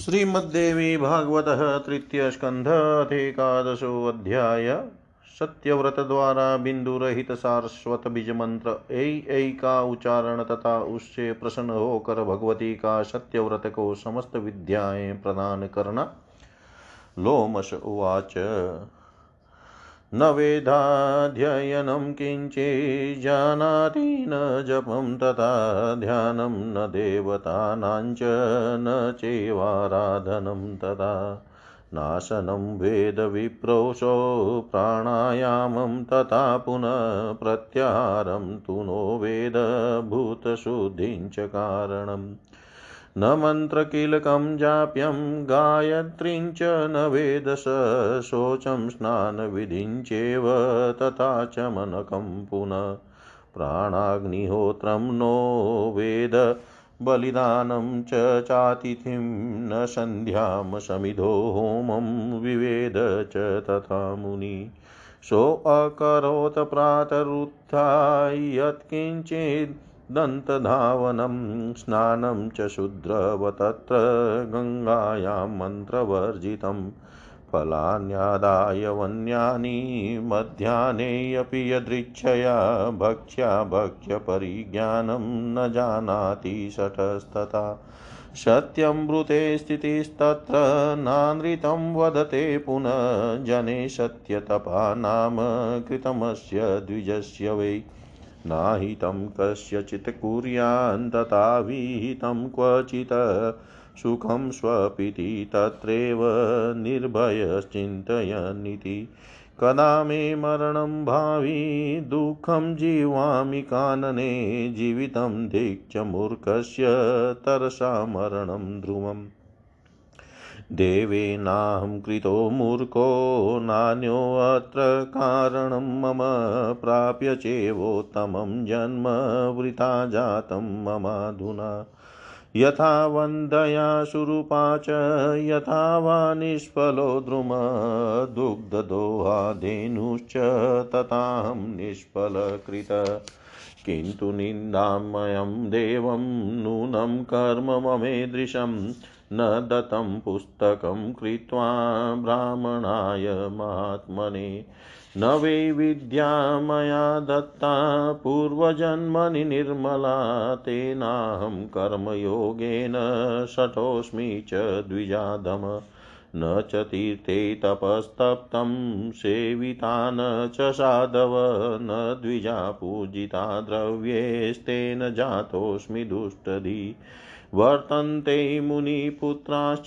श्रीमद्देवी भागवत तृतीय स्कंध अध्याय सत्यव्रत द्वारा बिंदुरहित सारस्वत बीज मंत्र ऐ ऐ का उच्चारण तथा उससे प्रसन्न होकर भगवती का सत्यव्रत को समस्त विद्याएँ प्रदान करना। लोमश उवाच। न वेदाध्ययनं किञ्चिज्जानाति न जपं तथा ध्यानं न देवतानां च न चैवाराधनं तथा नाशनं वेदविप्रोषो प्राणायामं तथा पुनः प्रत्याहारं तु नो वेद भूतशुद्धिं च कारणम्। न मन्त्रकीलकं जाप्यं गायत्रीं च न वेदस, शोचं स्नानविधिं चैव तथा च मनकं पुनः प्राणाग्निहोत्रं नो वेद, बलिदानं च चातिथिं न सन्ध्यां समिधो होमं विवेद च तथा मुनि। सोऽकरोत् प्रातरुत्थाय यत्किञ्चित् दन्तधावनं, स्नानं च शूद्रव तत्र गङ्गायां मन्त्रवर्जितं। फलान्यादाय वन्यानि मध्याह्नेऽपि यदृच्छया भक्ष्या भक्ष्यपरिज्ञानं न जानाति शठस्तथा सत्यं ब्रूते स्थितिस्तत्र नानृतं वदते पुनः, जने सत्यतपा नाम कृतमस्य द्विजस्य वै। नाहितं कस्यचित् कुर्यान्तथा विहितं क्वचित् सुखं स्वपिति तत्रैव निर्भयश्चिन्तयन्निति। कदा मे मरणं भावि दुःखं जीवामि कानने जीवितं दीक्षमूर्खस्य तरसा मरणं ध्रुवम्। देवेनाहं कृतो मूर्खो नान्योऽत्र कारणं मम प्राप्य चेवोत्तमं जन्म वृथा जातं ममाधुना यथा वन्दया सुरूपा च, यथा वा निष्फलो द्रुम दुग्धदोहाधेनुश्च तथाहं निष्फलकृत। किन्तु निन्दामयं देवं नूनं कर्म ममेदृशम् न दत्तं पुस्तकं कृत्वा ब्राह्मणाय महात्मने न वै विद्या मया दत्ता पूर्वजन्मनि निर्मला, तेनाहं कर्मयोगेन शठोऽस्मि च द्विजाधम न च तीर्थे तपस्तप्तं सेविता न च साधव, न द्विजा पूजिता द्रव्येस्तेन जातोऽस्मि दुष्टधी। वर्तन्ते मुनिपुत्राश्च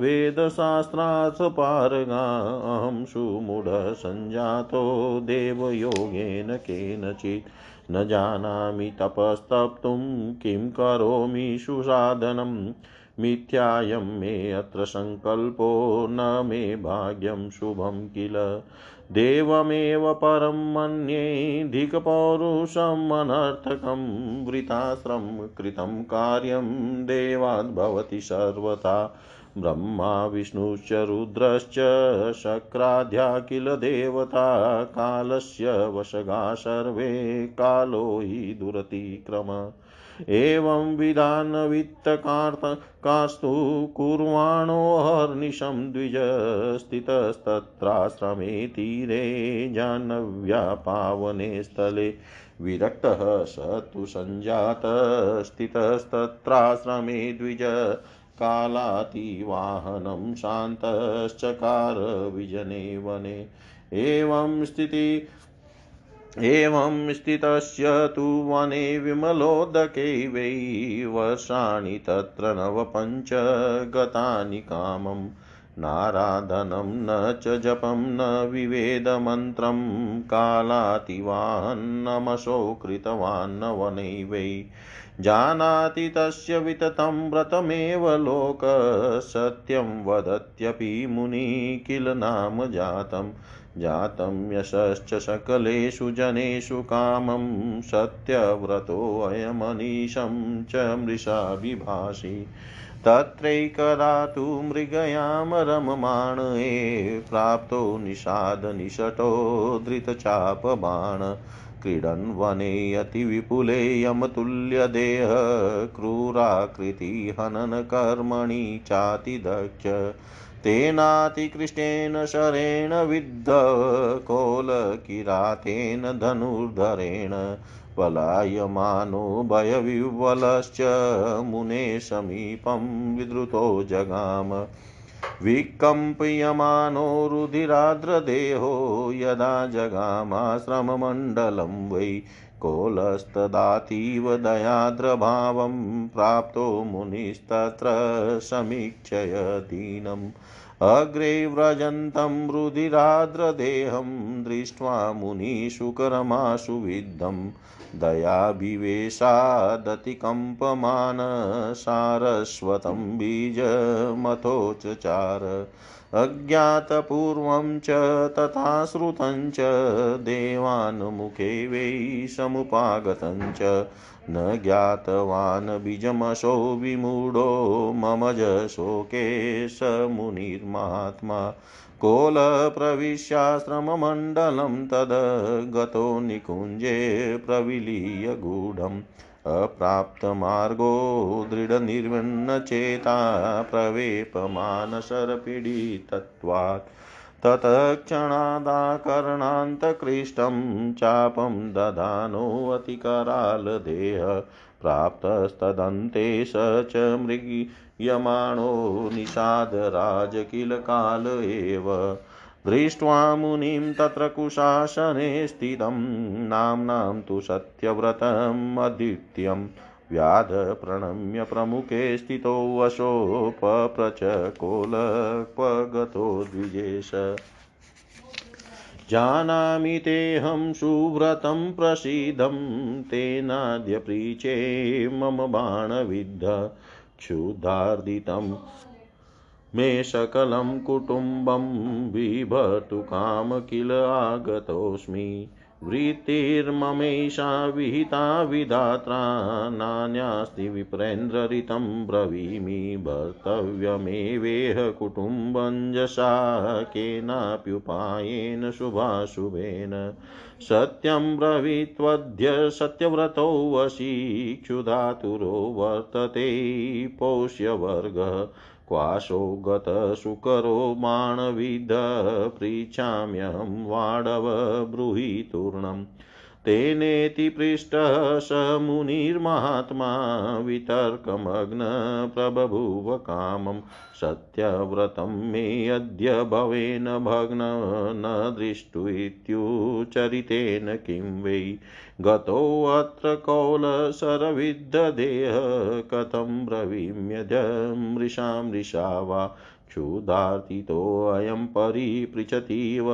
वेदशास्त्रार्थपारगा अहं सुमूढः सञ्जातो देवयोगेन केनचित्। न जानामि तपस्तप्तुं किं करोमि सुसाधनं। मिथ्यायं मे अत्र सङ्कल्पो न मे भाग्यं शुभं किल। देवमेव परं मन्ये धिक्पौरुषमनर्थकं वृताश्रम कृतं कार्यं देवाद्भवति सर्वथा। ब्रह्मा विष्णुश्च रुद्रश्च शक्राध्या किल देवता, कालस्य वशगा सर्वे, कालो हि दुरतिक्रम। एवं विधानवित्तकास्तु कुर्वाणोऽहर्निशं द्विज स्थितस्तत्राश्रमे तीरे जानव्यापावने स्थले। विरक्तः स तु सञ्जातस्थितस्तत्राश्रमे द्विज कालातिवाहनं शान्तश्चकार विजने वने। एवं स्थिति, एवं स्थितस्य तु वने विमलोदके वै वर्षाणि तत्र नवपञ्च गतानि कामं। नाराधनं न च जपं न विवेदमन्त्रं। कालातिवान्नमशो कृतवान् न वने वै। जानाति तस्य विततं व्रतमेव लोक सत्यं वदत्यपि मुनि किल नाम जातम् जातं यशश्च सकलेषु जनेषु कामं सत्यव्रतोऽयमनीशं च मृषा विभाषि। तत्रैकदा तु मृगयां रममाण ए प्राप्तो निषादनिषटो धृतचापबाण। क्रीडन् वने अतिविपुले यमतुल्यदेह, क्रूराकृति हननकर्मणि चातिदक्ष। तेनातिकृष्टेन शरेण विद्ध, कोलकिरातेन धनुर्धरेण, पलायमानो भयविह्वलश्च, मुने समीपं विद्रुतो जगाम। विकम्प्यमानो रुधिराद्रदेहो यदा जगामाश्रममण्डलं वै कोलस्तदातीव दयाद्रभावं प्राप्तो मुनिस्तत्र समीक्षय दीनम् अग्रे व्रजन्तं रुधिराद्रदेहं दृष्ट्वा मुनिशुकरमाशु विद्धं दयाभिवेशादतिकम्पमान सारस्वतं बीजमथोचचार। अज्ञातपूर्वं च तथा श्रुतं च देवान्मुखे वै समुपागतं च। न ज्ञातवान् बीजमशो विमूढो ममज शोके स मुनिर्मात्मा। कोलप्रविश्याश्रममण्डलं तद् गतो निकुञ्जे प्रविलीय गूढम् अप्राप्तमार्गो दृढनिर्विण्णचेता प्रवेपमानशरपीडितत्वात् तत्क्षणादाकर्णान्तकृष्टं चापं दधानोऽतिकरालदेह प्राप्तस्तदन्ते स च मृगीयमाणो निषादराज किल काल एव। दृष्ट्वा मुनिं तत्र कुशासने स्थितं। नाम्नां तु सत्यव्रतम् अद्वितीयम्। व्याध प्रणम्य प्रमुखे स्थितो वशोपप्रच कोलक्वगतो द्विजेश। जानामि तेऽहं सुव्रतं प्रसीदं। तेनाद्य मम बाणविद्ध। क्षुधार्दितं। मे सकलं कुटुम्बं काम किल आगतोऽस्मि। वृत्तिर्ममैषा विहिता विधात्रा, नान्यास्ति विप्रेन्द्ररितं ब्रवीमि भर्तव्यमेवेह कुटुम्बञ्जसा केनाप्युपायेन शुभाशुभेन। सत्यं ब्रवीत्वद्य सत्यव्रतो वशी क्षुधातुरो वर्तते पोष्यवर्गः। क्वाशो गतशुकरो बाणविद पृच्छाम्यहं वाडव ब्रूहि तूर्णम् तेनेति पृष्टः स मुनिर्महात्मा वितर्कमग्न प्रबभूव कामं सत्यव्रतं मे अद्य भवेन भग्न न दृष्टुत्युचरितेन किं वै। गतोऽत्र कौलसरविद्धदेह, कथं ब्रवीम्यजमृषां मृषा वा क्षुधार्तितोऽयं परिपृच्छतीव,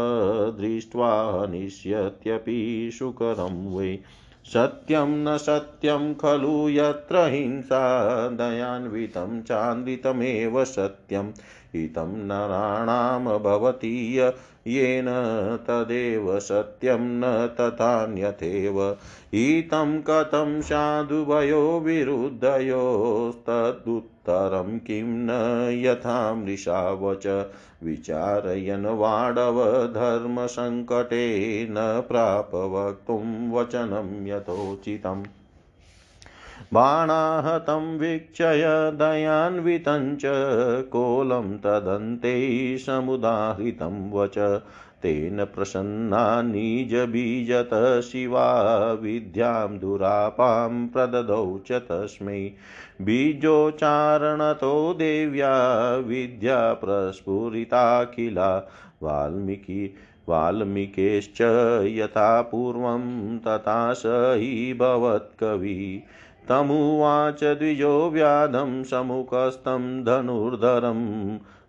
दृष्ट्वा निश्यत्यपि सुकरं वै। सत्यं न सत्यं खलु यत्र हिंसा, दयान्वितं चान्वितमेव सत्यम्। हितं नराणां भवति येन तदेव सत्यं न तथान्यथेव। हितं कथं साधुभयो विरुद्धयोस्तदुत्तरं किं न यथा मृषावच विचारयन् वाडवधर्मसङ्कटे न प्राप वक्तुं वचनं यथोचितम्। बाणाहतं वीक्षय दयान्वितं च कोलं तदन्ते समुदाहृतं वच। तेन प्रसन्ना निजबीजत शिवा, विद्यां दुरापां प्रददौ च तस्मै। बीजोच्चारणतो देव्या, विद्या प्रस्फुरिताखिला। वाल्मीकि, वाल्मीकेश्च यथा पूर्वं तथा स हि भवत्कवि तमुवाच द्विजो व्याधं समुखस्थं धनुर्धरं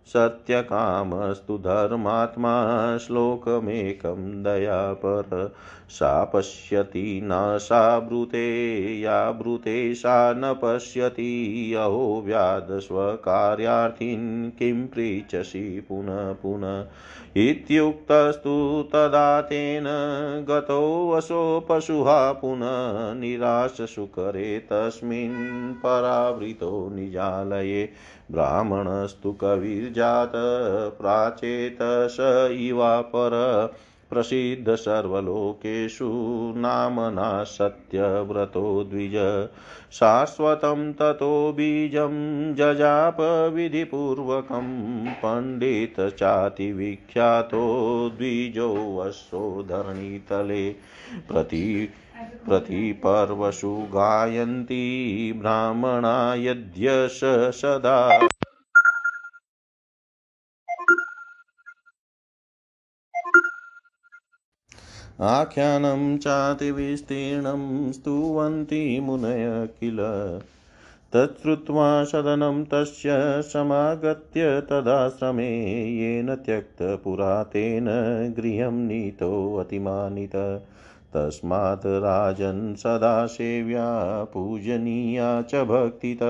सत्यकामस्तु धर्मात्मा, श्लोकमेकं दयापर। सा पश्यति, न सा ब्रूते, या ब्रूते, सा न पश्यति। अहो व्याधस्वकार्यार्थिन् किं पृच्छसि पुनः पुनः। इत्युक्तस्तु तदा तेन गतो वशो पशुहा पुनः निराशसुकरे तस्मिन् परावृतो निजालये। ब्राह्मणस्तु कविर्जात प्राचेत स इवापर, प्रसिद्ध सर्वलोकेषु नामना सत्यव्रतो द्विज शाश्वतं ततो बीजं जजाप विधिपूर्वकं पण्डितचातिविख्यातो द्विजोऽश्वो धरणीतले प्रति प्रतिपर्वसु गायन्ति ब्राह्मणा यद्यश सदा। आख्यानं चातिविस्तीर्णं स्तुवन्ति मुनय किल। तच्छ्रुत्वा सदनं तस्य समागत्य तदाश्रमे येन त्यक्तपुरा तेन गृहं नीतोऽतिमानित। तस्मात् राजन् सदा सेव्या पूजनीया च भक्तित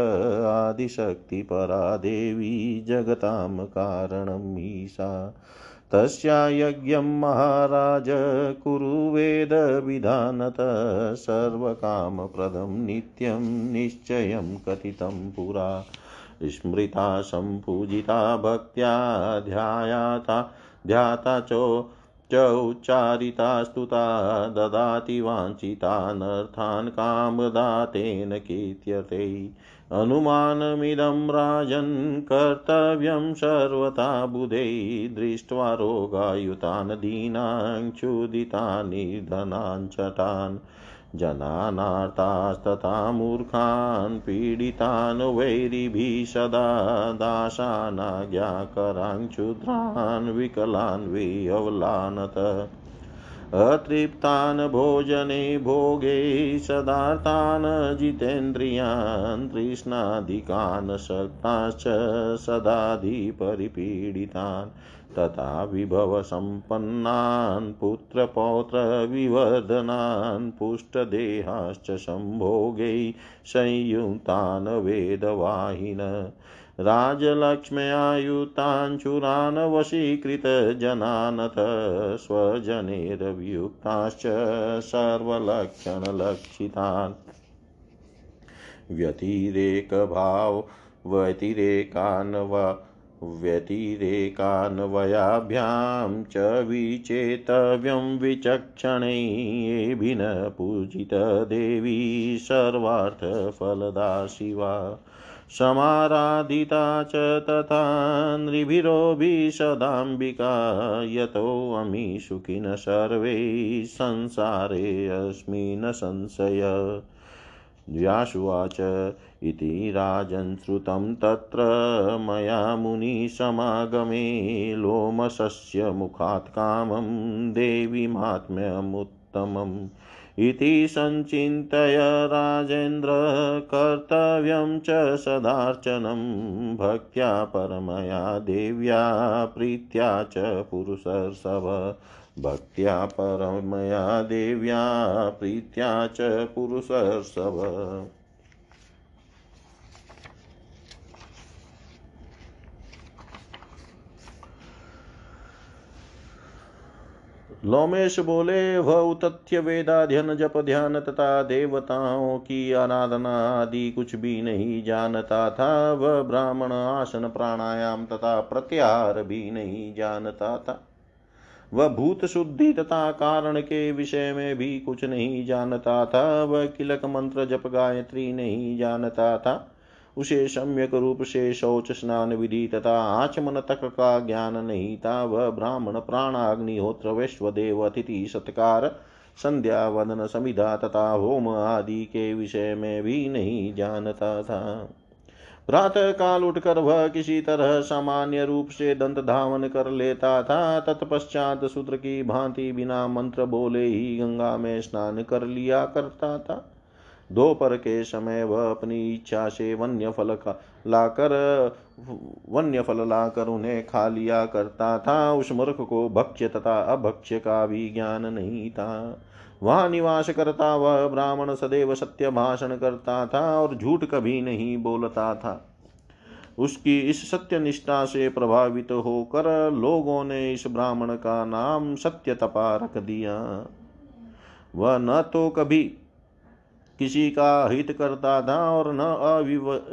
आदिशक्तिपरा देवी जगतां कारणम् ईशा। तस्या यज्ञं महाराज कुरु वेदविधानत सर्वकामप्रदं नित्यं निश्चयं कथितं पुरा। स्मृता सम्पूजिता भक्त्या ध्यायाता ध्याता चो चौच्चारितास्तुता ददाति वाञ्छितानर्थान् कामदातेन कीर्त्यते। अनुमानमिदं राजन् कर्तव्यं सर्वथा बुधै। दृष्ट्वा रोगायुतान् दीनां क्षुदितानि धनाञ्चटान् जनानार्तास्तथा मूर्खान् पीडितान् वैरिभिः सदा दासानाज्ञाकरान् क्षुद्रान् विकलान् विअवलानत अतृप्तान् भोजने भोगे सदार्तान् जितेन्द्रियान् तृष्णाधिकान् शक्ताश्च सदाधिपरिपीडितान्। तथा विभवसम्पन्नान् पुत्रपौत्रविवर्धनान् पुष्टदेहाश्च सम्भोगै संयुक्तान् वेदवाहिन राजलक्ष्म्यायुताञ्चुरान् वशीकृतजनानथ स्वजनैरभियुक्ताश्च सर्वलक्षणलक्षितान्। व्यतिरेकभाव व्यतिरेकान् व्यतिरेकान्वयाभ्यां च विचेतव्यं विचक्षणैभिन पूजितदेवी सर्वार्थफलदा शिवा समाराधिता च तथा नृभिरोभिः सदाम्बिका यतोऽमि सुखिनः सर्वे संसारेऽस्मिन् संशय। व्यासुवाच इति राजन् श्रुतं तत्र मया मुनिसमागमे लोमशस्य मुखात् कामं देवी माहात्म्यमुत्तमम् इति सञ्चिन्तय राजेन्द्र कर्तव्यं च सदार्चनं भक्त्या परमया देव्या प्रीत्या च पुरुषर्षभ। भक्त्या परमया देव्या प्रीत्या च पुरुषर्षभ। लोमेश बोले, वह उतथ्य वेदाध्यन जप ध्यान तथा देवताओं की आराधना आदि कुछ भी नहीं जानता था। वह ब्राह्मण आसन प्राणायाम तथा प्रत्याहार भी नहीं जानता था। वह भूत शुद्धि तथा कारण के विषय में भी कुछ नहीं जानता था। वह किलक मंत्र जप गायत्री नहीं जानता था। उसे सम्यक रूप से शौच स्नान विधि तथा आचमन तक का ज्ञान नहीं था वह ब्राह्मण प्राण अग्निहोत्र वैश्वदेव अतिथि सत्कार, संध्या, वदन समिधा तथा होम आदि के विषय में भी नहीं जानता था। प्रातः काल उठकर वह किसी तरह सामान्य रूप से दंत धावन कर लेता था। तत्पश्चात सूत्र की भांति बिना मंत्र बोले ही गंगा में स्नान कर लिया करता था। दोपहर के समय वह अपनी इच्छा से वन्य फल लाकर, वन्य फल लाकर उन्हें खा लिया करता था। उस मूर्ख को भक्ष्य तथा अभक्ष्य का भी ज्ञान नहीं था। वहाँ निवास करता वह ब्राह्मण सदैव सत्य भाषण करता था और झूठ कभी नहीं बोलता था। उसकी इस सत्य निष्ठा से प्रभावित होकर लोगों ने इस ब्राह्मण का नाम सत्य तपा रख दिया। वह न तो कभी किसी का हित करता था और न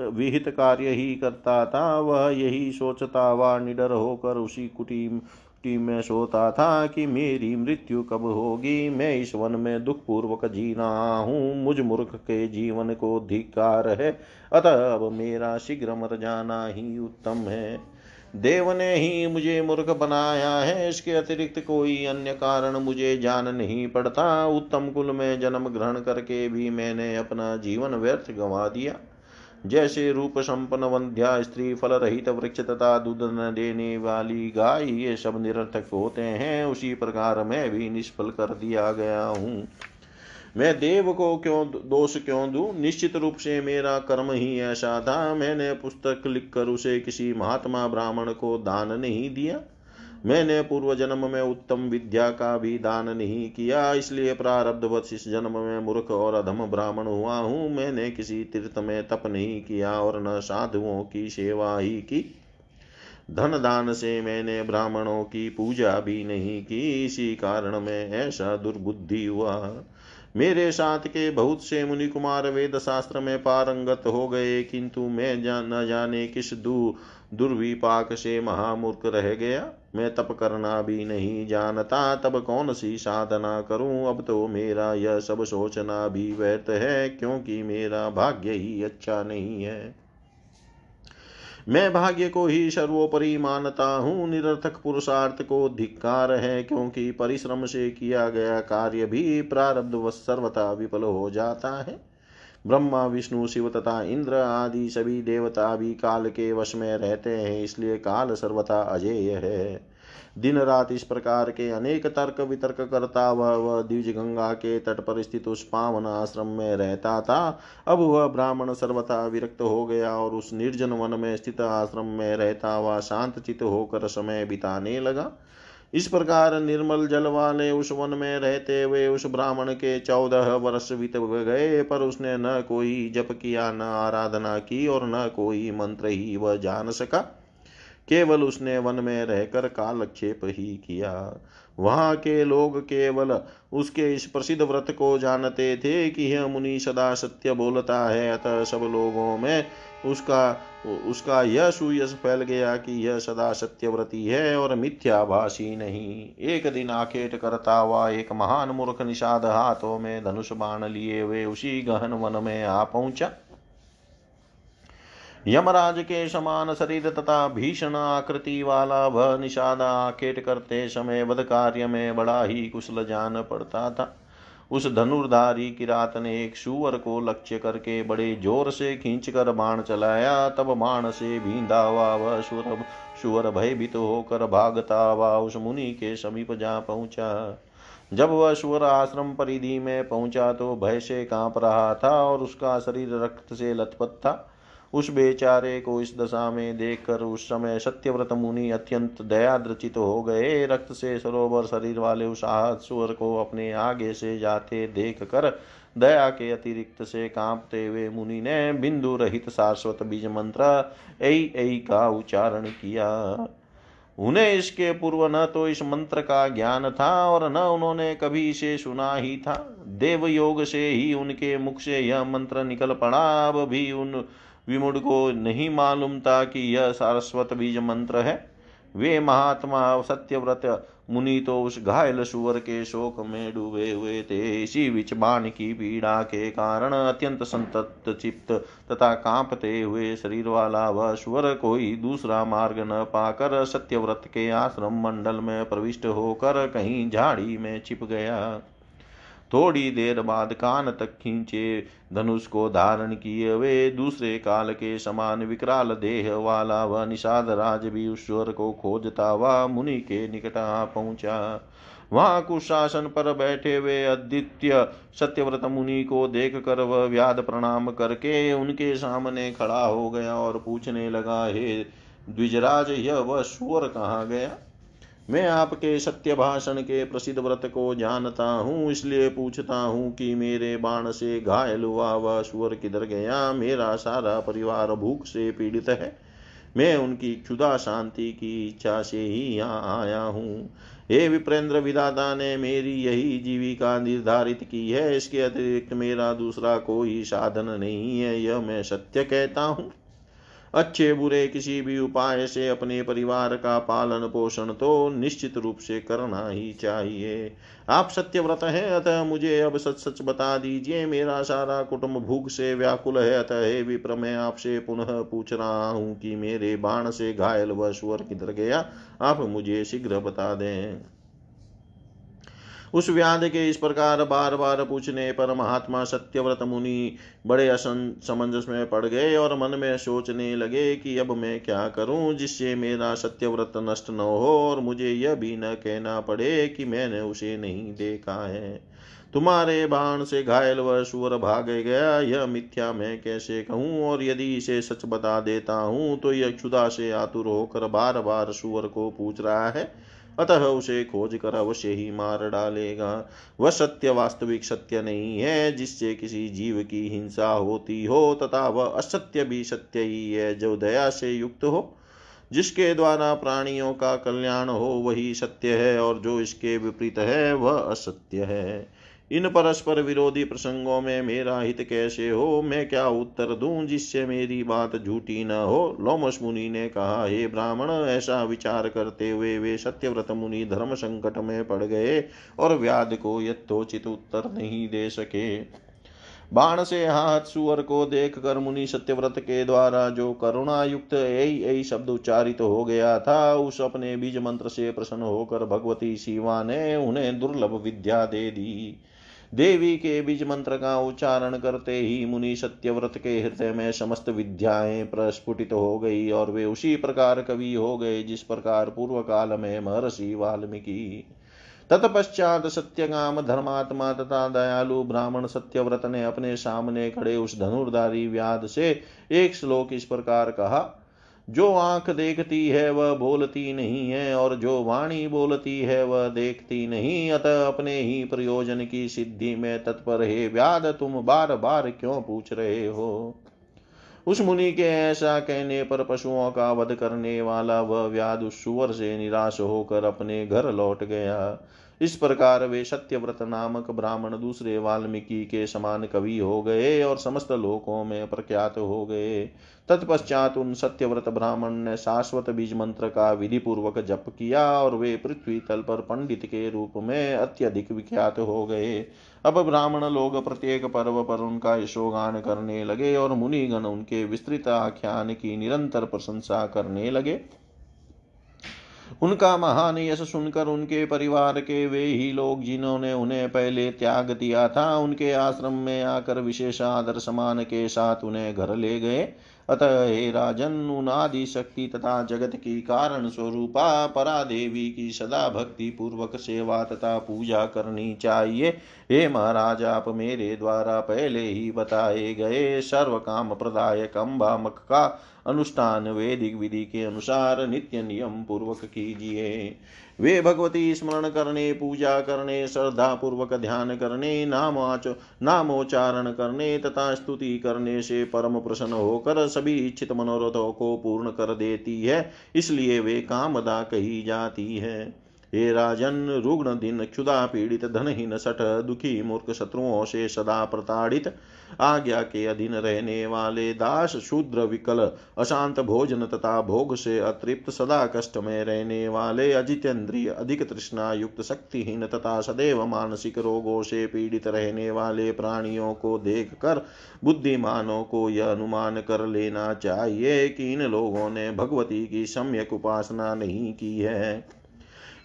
अविहित कार्य ही करता था, वह यही सोचता हुआ निडर होकर उसी कुटी मिट्टी में सोता था कि मेरी मृत्यु कब होगी, मैं इस वन में दुख पूर्वक जी रहा हूँ, मुझ मूर्ख के जीवन को धिकार है। अतः अब मेरा शीघ्र मर जाना ही उत्तम है। देव ने ही मुझे मूर्ख बनाया है, इसके अतिरिक्त कोई अन्य कारण मुझे जान नहीं पड़ता। उत्तम कुल में जन्म ग्रहण करके भी मैंने अपना जीवन व्यर्थ गंवा दिया। जैसे रूप संपन्न वंध्या, स्त्री फल रहित वृक्ष तथा दूध न देने वाली गाय, ये सब निरर्थक होते हैं, उसी प्रकार मैं भी निष्फल कर दिया गया हूँ। मैं देव को क्यों दोष क्यों दूँ? निश्चित रूप से मेरा कर्म ही ऐसा था। मैंने पुस्तक लिखकर उसे किसी महात्मा ब्राह्मण को दान नहीं दिया। मैंने पूर्व जन्म में उत्तम विद्या का भी दान नहीं किया। इसलिए प्रारब्धवश इस जन्म में मूर्ख और अधम ब्राह्मण हुआ हूँ। मैंने किसी तीर्थ में तप नहीं किया और न साधुओं की सेवा ही की। धन दान से मैंने ब्राह्मणों की पूजा भी नहीं की। इसी कारण में ऐसा दुर्बुद्धि हुआ। मेरे साथ के बहुत से मुनि कुमार वेद शास्त्र में पारंगत हो गए, किंतु मैं जान न जाने किस दू दुर्विपाक से महामूर्ख रह गया। मैं तप करना भी नहीं जानता, तब कौन सी साधना करूँ? अब तो मेरा यह सब सोचना भी व्यर्थ है, क्योंकि मेरा भाग्य ही अच्छा नहीं है। मैं भाग्य को ही सर्वोपरि मानता हूँ। निरर्थक पुरुषार्थ को धिक्कार है, क्योंकि परिश्रम से किया गया कार्य भी प्रारब्ध व सर्वथा विफल हो जाता है। ब्रह्मा, विष्णु, शिव तथा इंद्र आदि सभी देवता भी काल के वश में रहते हैं, इसलिए काल सर्वथा अजेय है। दिन रात इस प्रकार के अनेक तर्क वितर्क करता, वह वह द्विज गंगा के तट पर स्थित उस पावन आश्रम में रहता था। अब वह ब्राह्मण सर्वथा विरक्त हो गया और उस निर्जन वन में स्थित आश्रम में रहता हुआ शांत चित होकर समय बिताने लगा। इस प्रकार निर्मल जल वाले उस वन में रहते हुए उस ब्राह्मण के चौदह वर्ष बीत गए, पर उसने न कोई जप किया, न आराधना की और न कोई मंत्र ही वह जान सका। केवल उसने वन में रहकर कालक्षेप ही किया। वहाँ के लोग केवल उसके इस प्रसिद्ध व्रत को जानते थे कि यह मुनि सदा सत्य बोलता है। अतः सब लोगों में उसका उसका यह सुयश फैल गया कि यह सदा सत्यव्रती है और मिथ्याभाषी नहीं। एक दिन आखेट करता हुआ एक महान मूर्ख निषाद हाथों में धनुष बाण लिए हुए उसी गहन वन में आ पहुँचा। यमराज के समान शरीर तथा भीषण आकृति वाला वह निषादा आकेट करते समय वध कार्य में बड़ा ही कुशल जान पड़ता था। उस धनुर्धारी किरात ने एक सुअर को लक्ष्य करके बड़े ज़ोर से खींचकर बाण चलाया। तब बाण से भींदा हुआ वह सुर सुअर भयभीत होकर भागता हुआ उस मुनि के समीप जा पहुँचा। जब वह सुअर आश्रम परिधि में पहुँचा तो भय से काँप रहा था और उसका शरीर रक्त से लथपथ था। उस बेचारे को इस दशा में देखकर उस समय सत्यव्रत मुनि अत्यंत दयाद्रचित हो गए। रक्त से सरोवर शरीर वाले उस आहत सुअर को अपने आगे से जाते देख कर दया के अतिरिक्त से कांपते हुए मुनि ने बिंदु रहित शाश्वत बीज मंत्र, ऐ ऐ का उच्चारण किया। उन्हें इसके पूर्व न तो इस मंत्र का ज्ञान था और न उन्होंने कभी इसे सुना ही था। देव योग से ही उनके मुख से यह मंत्र निकल पड़ा। अब भी उन विमुड को नहीं मालूम था कि यह सारस्वत बीज मंत्र है। वे महात्मा सत्यव्रत मुनि तो उस घायल सुअर के शोक में डूबे हुए थे। इसी विच बाण की पीड़ा के कारण अत्यंत संतप्त, चित्त तथा कांपते हुए शरीर वाला वह सुअर कोई दूसरा मार्ग न पाकर सत्यव्रत के आश्रम मंडल में प्रविष्ट होकर कहीं झाड़ी में छिप गया। थोड़ी देर बाद कान तक खींचे, धनुष को धारण किए वे दूसरे काल के समान विकराल देह वाला वह निषाद राज भी ईश्वर को खोजता हुआ मुनि के निकट आ पहुँचा। वहाँ कुशासन पर बैठे हुए अद्वितीय सत्यव्रत मुनि को देख कर वह व्याध प्रणाम करके उनके सामने खड़ा हो गया और पूछने लगा, हे द्विजराज, यह वह सुअर कहाँ गया? मैं आपके सत्य भाषण के प्रसिद्ध व्रत को जानता हूँ, इसलिए पूछता हूँ कि मेरे बाण से घायल हुआ वह सुअर किधर गया? मेरा सारा परिवार भूख से पीड़ित है। मैं उनकी क्षुदा शांति की इच्छा से ही यहाँ आया हूँ। हे विप्रेंद्र विदाता ने मेरी यही जीविका निर्धारित की है। इसके अतिरिक्त मेरा दूसरा कोई साधन नहीं है। यह मैं सत्य कहता हूँ। अच्छे बुरे किसी भी उपाय से अपने परिवार का पालन पोषण तो निश्चित रूप से करना ही चाहिए। आप सत्यव्रत हैं, अतः मुझे अब सच सच बता दीजिए, मेरा सारा कुटुंब भूख से व्याकुल है, अतः विप्र, मैं आपसे पुनः पूछ रहा हूँ कि मेरे बाण से घायल व स्वर किधर गया? आप मुझे शीघ्र बता दें। उस व्याध के इस प्रकार बार बार पूछने पर महात्मा सत्यव्रत मुनि बड़े असमंजस में पड़ गए और मन में सोचने लगे कि अब मैं क्या करूँ जिससे मेरा सत्यव्रत नष्ट न हो और मुझे यह भी न कहना पड़े कि मैंने उसे नहीं देखा है। तुम्हारे बाण से घायल व सुअर भाग गया, यह मिथ्या मैं कैसे कहूँ? और यदि इसे सच बता देता हूँ तो यह क्षुदा से आतुर होकर बार बार सुअर को पूछ रहा है। अतः उसे खोज कर अवश्य ही मार डालेगा। वह सत्य वास्तविक सत्य नहीं है, जिससे किसी जीव की हिंसा होती हो, तथा वह असत्य भी सत्य ही है, जो दया से युक्त हो। जिसके द्वारा प्राणियों का कल्याण हो, वही सत्य है, और जो इसके विपरीत है, वह असत्य है। इन परस्पर विरोधी प्रसंगों में मेरा हित कैसे हो? मैं क्या उत्तर दूँ जिससे मेरी बात झूठी न हो? लोमस मुनि ने कहा, हे ब्राह्मण, ऐसा विचार करते हुए वे सत्यव्रत मुनि धर्म संकट में पड़ गए और व्याध को यथोचित उत्तर नहीं दे सके। बाण से हाथ सुअर को देख कर मुनि सत्यव्रत के द्वारा जो करुणा युक्त यही शब्द उच्चारित तो हो गया था, उस अपने बीज मंत्र से प्रसन्न होकर भगवती शिवा ने उन्हें दुर्लभ विद्या दे दी। देवी के बीज मंत्र का उच्चारण करते ही मुनि सत्यव्रत के हृदय में समस्त विद्याएँ प्रस्फुटित हो गई और वे उसी प्रकार कवि हो गए, जिस प्रकार पूर्व काल में महर्षि वाल्मीकि। तत्पश्चात सत्यगाम धर्मात्मा तथा दयालु ब्राह्मण सत्यव्रत ने अपने सामने खड़े उस धनुर्धारी व्याध से एक श्लोक इस प्रकार कहा जो आँख देखती है, वह बोलती नहीं है, और जो वाणी बोलती है, वह देखती नहीं। अतः अपने ही प्रयोजन की सिद्धि में तत्पर हे व्याध तुम बार बार क्यों पूछ रहे हो? उस मुनि के ऐसा कहने पर पशुओं का वध करने वाला वह व्याध उस सुवर से निराश होकर अपने घर लौट गया। इस प्रकार वे सत्यव्रत नामक ब्राह्मण दूसरे वाल्मीकि के समान कवि हो गए और समस्त लोकों में प्रख्यात हो गए। तत्पश्चात उन सत्यव्रत ब्राह्मण ने शाश्वत बीज मंत्र का विधि पूर्वक जप किया और वे पृथ्वी तल पर पंडित के रूप में अत्यधिक विख्यात हो गए। अब ब्राह्मण लोग प्रत्येक पर्व पर उनका यशोगान करने लगे और मुनिगण उनके विस्तृत आख्यान की निरंतर प्रशंसा करने लगे। उनका महान यश सुनकर उनके परिवार के वे ही लोग जिन्होंने उन्हें पहले त्याग दिया था, उनके आश्रम में आकर विशेष आदर समान के साथ उन्हें घर ले गए। अतः हे राजन, उनादि शक्ति तथा जगत की कारण स्वरूपा परा देवी की सदा भक्ति पूर्वक सेवा तथा पूजा करनी चाहिए। हे महाराज, आप मेरे द्वारा पहले ही बताए गए सर्व काम प्रदायक अम्बा अम्बामक का अनुष्ठान वैदिक विधि के अनुसार नित्य नियम पूर्वक कीजिए। वे भगवती स्मरण करने, पूजा करने श्रद्धा पूर्वक ध्यान करने नाम नामोच्चारण करने तथा स्तुति करने से परम प्रसन्न होकर सभी इच्छित मनोरथों को पूर्ण कर देती है। इसलिए वे कामदा कही जाती है। हे राजन रुग्ण दिन क्षुदा पीड़ित, धनहीन सठ दुखी मूर्ख शत्रुओं से सदा प्रताड़ित। आज्ञा के अधीन रहने वाले दास, शूद्र, विकल, अशांत भोजन तथा भोग से अतृप्त, सदा कष्ट में रहने वाले अजितेंद्रिय अधिक तृष्णा युक्त शक्तिहीन तथा सदैव मानसिक रोगों से पीड़ित रहने वाले प्राणियों को देख कर बुद्धिमानों को यह अनुमान कर लेना चाहिए कि इन लोगों ने भगवती की सम्यक उपासना नहीं की है।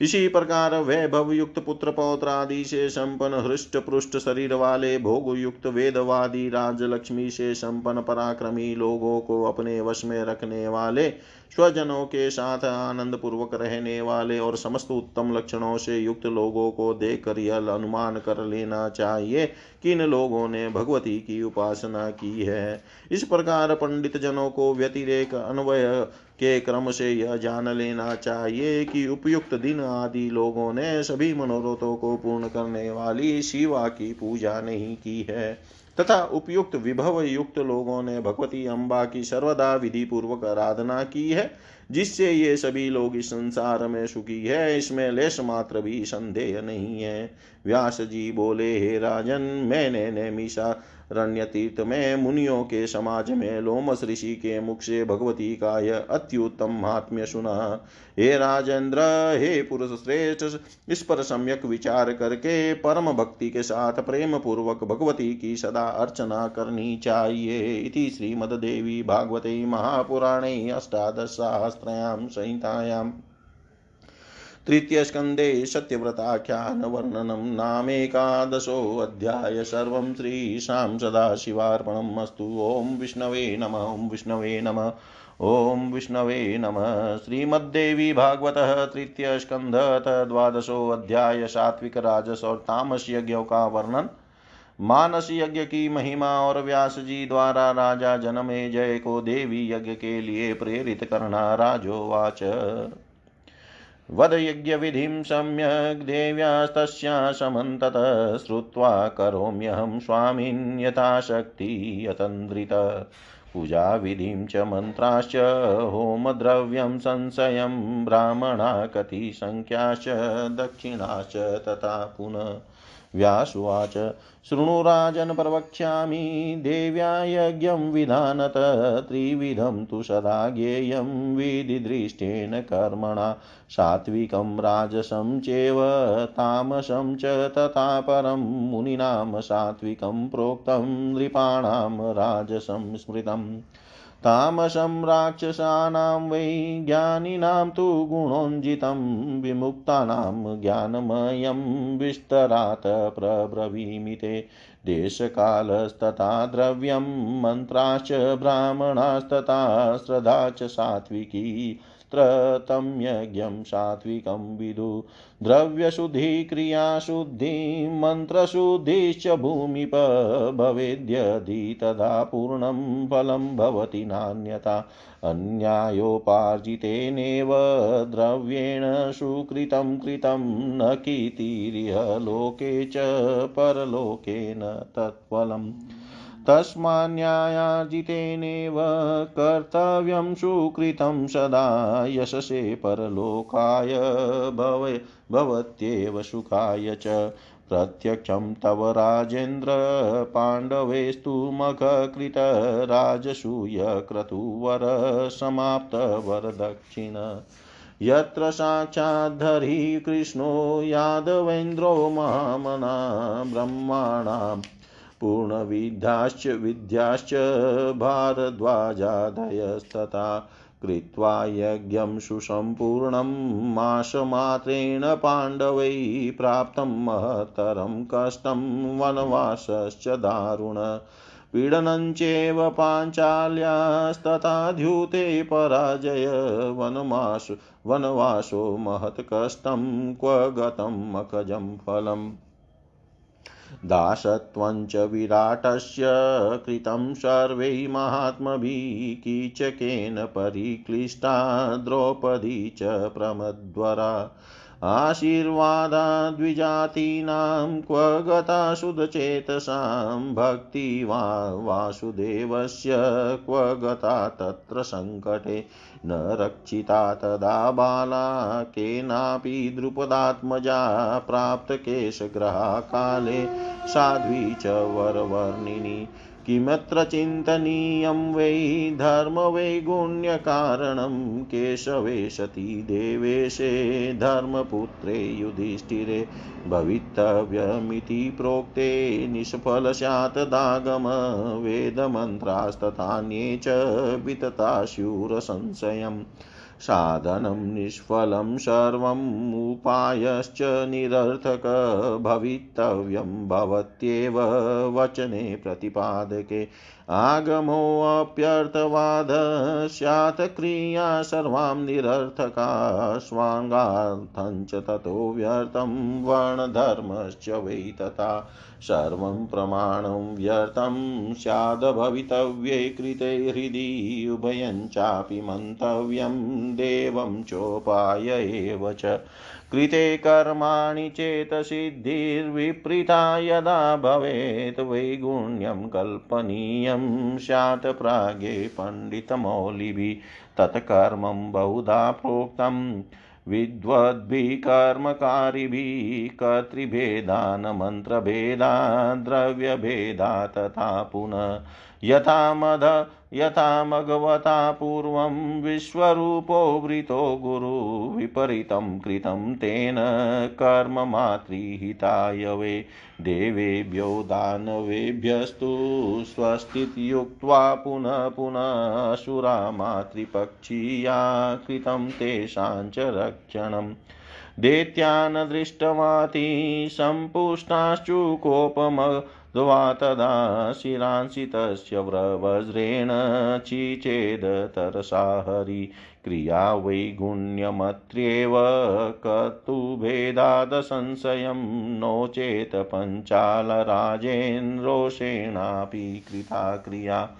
इसी प्रकार वैभव युक्त पुत्र पौत्र आदि से संपन्न हृष्ट पृष्ठ शरीर वाले भोग युक्त वेदवादी राजलक्ष्मी से संपन्न पराक्रमी लोगों को अपने वश में रखने वाले, स्वजनों के साथ आनंद पूर्वक रहने वाले और समस्त उत्तम लक्षणों से युक्त लोगों को देखकर यह अनुमान कर लेना चाहिए कि इन लोगों ने भगवती की उपासना की है। इस प्रकार पंडित जनों को व्यतिरेक अन्वय के क्रम से यह जान लेना चाहिए कि उपयुक्त दिन आदि लोगों ने सभी मनोरथों को पूर्ण करने वाली शिवा की पूजा नहीं की है। तथा उपयुक्त विभव युक्त लोगों ने भगवती अम्बा की सर्वदा विधि पूर्वक आराधना की है, जिससे ये सभी लोग इस संसार में सुखी है। इसमें लेश मात्र भी संदेह नहीं है। व्यास जी बोले, हे राजन, मैंने नैमिषा रण्य तीर्थ में मुनियों के समाज में लोमस ऋषि के मुख से भगवती का यह अत्युत्तम महात्म्य सुना। हे राजेंद्र, हे पुरुष श्रेष्ठ, इस पर सम्यक विचार करके परम भक्ति के साथ प्रेम पूर्वक भगवती की सदा अर्चना करनी चाहिए। इति श्रीमद्देवी भागवते महापुराणे अष्टादशसहस्रयां संहितायाम्। तृतीयस्कन्धे सत्यव्रताख्यानवर्णनं नामेकादशोऽध्याय सर्वं श्रीशां सदाशिवार्पणम् अस्तु। ॐ विष्णवे नम, ॐ विष्णवे नम, ॐ विष्णवे नमः। श्रीमद्देवी भागवतः तृतीयस्कन्धत द्वादशोऽध्याय सात्विक राजस और तामस यज्ञों का वर्णन मानस यज्ञ की महिमा और व्यास जी द्वारा राजा जनमे जय को देवी यज्ञ के लिए प्रेरित करना राजोवाच। वदयज्ञविधिं सम्यग् देव्यास्तस्या समन्ततः श्रुत्वा करोम्यहं स्वामिन् यतन्द्रित। पूजाविधिं च मन्त्राश्च, होमद्रव्यं संशयं ब्राह्मणा कतिसङ्ख्याश्च दक्षिणाश्च तथा पुनः। व्यासुवाच। शृणु राजन् प्रवक्ष्यामि देव्या यज्ञं विधानत, त्रिविधं तु सदा ज्ञेयं विधिदृष्टेन कर्मणा। सात्विकं राजसं चेव, तामसं च तथा परं मुनीनां सात्विकं प्रोक्तं, नृपाणां राजसं स्मृतम् तामसं राक्षसानां वै ज्ञानिनां तु गुणोञ्जितं विमुक्तानां ज्ञानमयं विस्तरात् प्रब्रवीमि ते देशकालस्तथा द्रव्यं मन्त्राश्च ब्राह्मणास्तथा श्रद्धा च सात्विकी। त्रतं यज्ञं सात्विकं विदु। द्रव्यशुद्धिक्रियाशुद्धिं, मन्त्रशुद्धिश्च भूमिप भवेद्यदि तदा पूर्णं फलं भवति नान्यथा। अन्यायोपार्जितेनेव द्रव्येण सुकृतं कृतं न कीर्तिरिह लोके च परलोकेन तत्फलम्। तस्मान्यायार्जितेनेव कर्तव्यं सुकृतं सदा यशसे परलोकाय भव, भवत्येव सुखाय च। प्रत्यक्षं तव राजेन्द्र पाण्डवेस्तु मखकृतराजसूयक्रतुवर समाप्तवरदक्षिण। यत्र साक्षाद्धरी कृष्णो यादवेन्द्रो मामना ब्रह्माणाम् पूर्णविद्याश्च विद्याश्च भारद्वाजादयस्तथा कृत्वा यज्ञं सुसम्पूर्णं मासमात्रेण पाण्डवै प्राप्तं महत्तरं कष्टं वनवासश्च दारुण। पीडनञ्चेव पाञ्चाल्यास्तथा द्यूते पराजय वनमास वनवासो महत्कष्टं क्व गतं मखजं फलम्। दासत्वञ्च विराटस्य कृतं सर्वैः महात्मभिः कीचकेन परिक्लिष्टा द्रौपदी च प्रमद्वरा। आशीर्वादाद्विजातीनां क्व गता शुद्धचेतसां भक्ति वा वासुदेवस्य क्व गता तत्र सङ्कटे न रक्षिता तदा बाला केनापि द्रुपदात्मजा प्राप्तकेशग्रहाकाले साध्वी च वरवर्णिनी। किमत्र चिन्तनीयं वै धर्मवैगुण्यकारणं केशवे सती देवेशे धर्मपुत्रे युधिष्ठिरे भवितव्यमिति प्रोक्ते निष्फलस्यातदागम वेदमन्त्रास्तथान्ये च वितताशूरसंशयम् साधनं निष्फलं सर्वम् उपायश्च निरर्थक भवितव्यं भवत्येव वचने प्रतिपादके आगमोऽप्यर्थवाद स्यात् क्रिया सर्वां निरर्थका स्वाङ्गार्थञ्च ततो व्यर्थं वर्णधर्मश्च वै तथा सर्वं प्रमाणं व्यर्थं स्याद्भवितव्ये कृते हृदि उभयञ्चापि मन्तव्यं देवं चोपाय एव च कृते कर्माणि चेतसिद्धिर्विपरीता यदा भवेत् वैगुण्यं कल्पनीयं स्यात् प्रागे पण्डितमौलिभिः तत्कर्मं बहुधा प्रोक्तम्। विद्वद्भिः कर्मकारिभिः कर्तृभेदान् मन्त्रभेदान् द्रव्यभेदा तथा पुनः। यथा मद, यथा मघवता पूर्वं विश्वरूपो वृतो गुरु विपरीतं कृतं तेन कर्ममातृहिताय वे देवेभ्यो दानवेभ्यस्तु स्वस्तियुक्त्वा पुनः पुनः असुरा मातृपक्षीया कृतं तेषां च रक्षणम् दैत्यान् दृष्टवाती सम्पुष्टाश्चुकोपम द्वा तदा शिरांसि तस्य वज्रेण चिचेद तरसा हरि। क्रिया वैगुण्यमत्र्येव कतुभेदादसंशयं नो चेत् पञ्चालराजेन्द्रोषेणापि कृता क्रिया।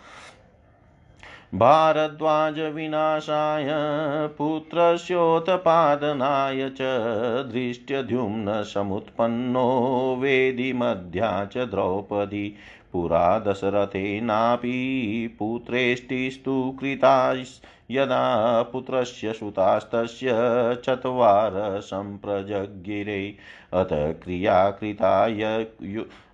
भारद्वाजविनाशाय पुत्रस्योत्पादनाय च दृष्ट्यद्युम्नसमुत्पन्नो वेदिमध्या च द्रौपदी। पुरा दशरथेनापि पुत्रेष्टिस्तु कृता यदा पुत्रस्य सुतास्तस्य चत्वार सम्प्रजगिरे अथ क्रिया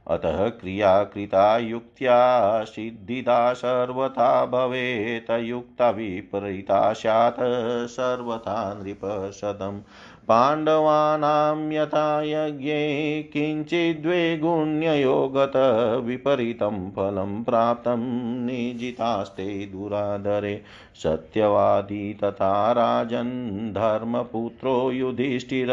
अतः क्रिया कृता युक्त्या सिद्धिदा सर्वथा भवेत् युक्ता विपरीता स्यात् सर्वथा नृपसदम् पाण्डवानां यथा यज्ञे किञ्चिद्वेगुण्ययोगत विपरीतं फलं प्राप्तं निजितास्ते दुराधरे सत्यवादी तथा राजन् धर्मपुत्रो युधिष्ठिर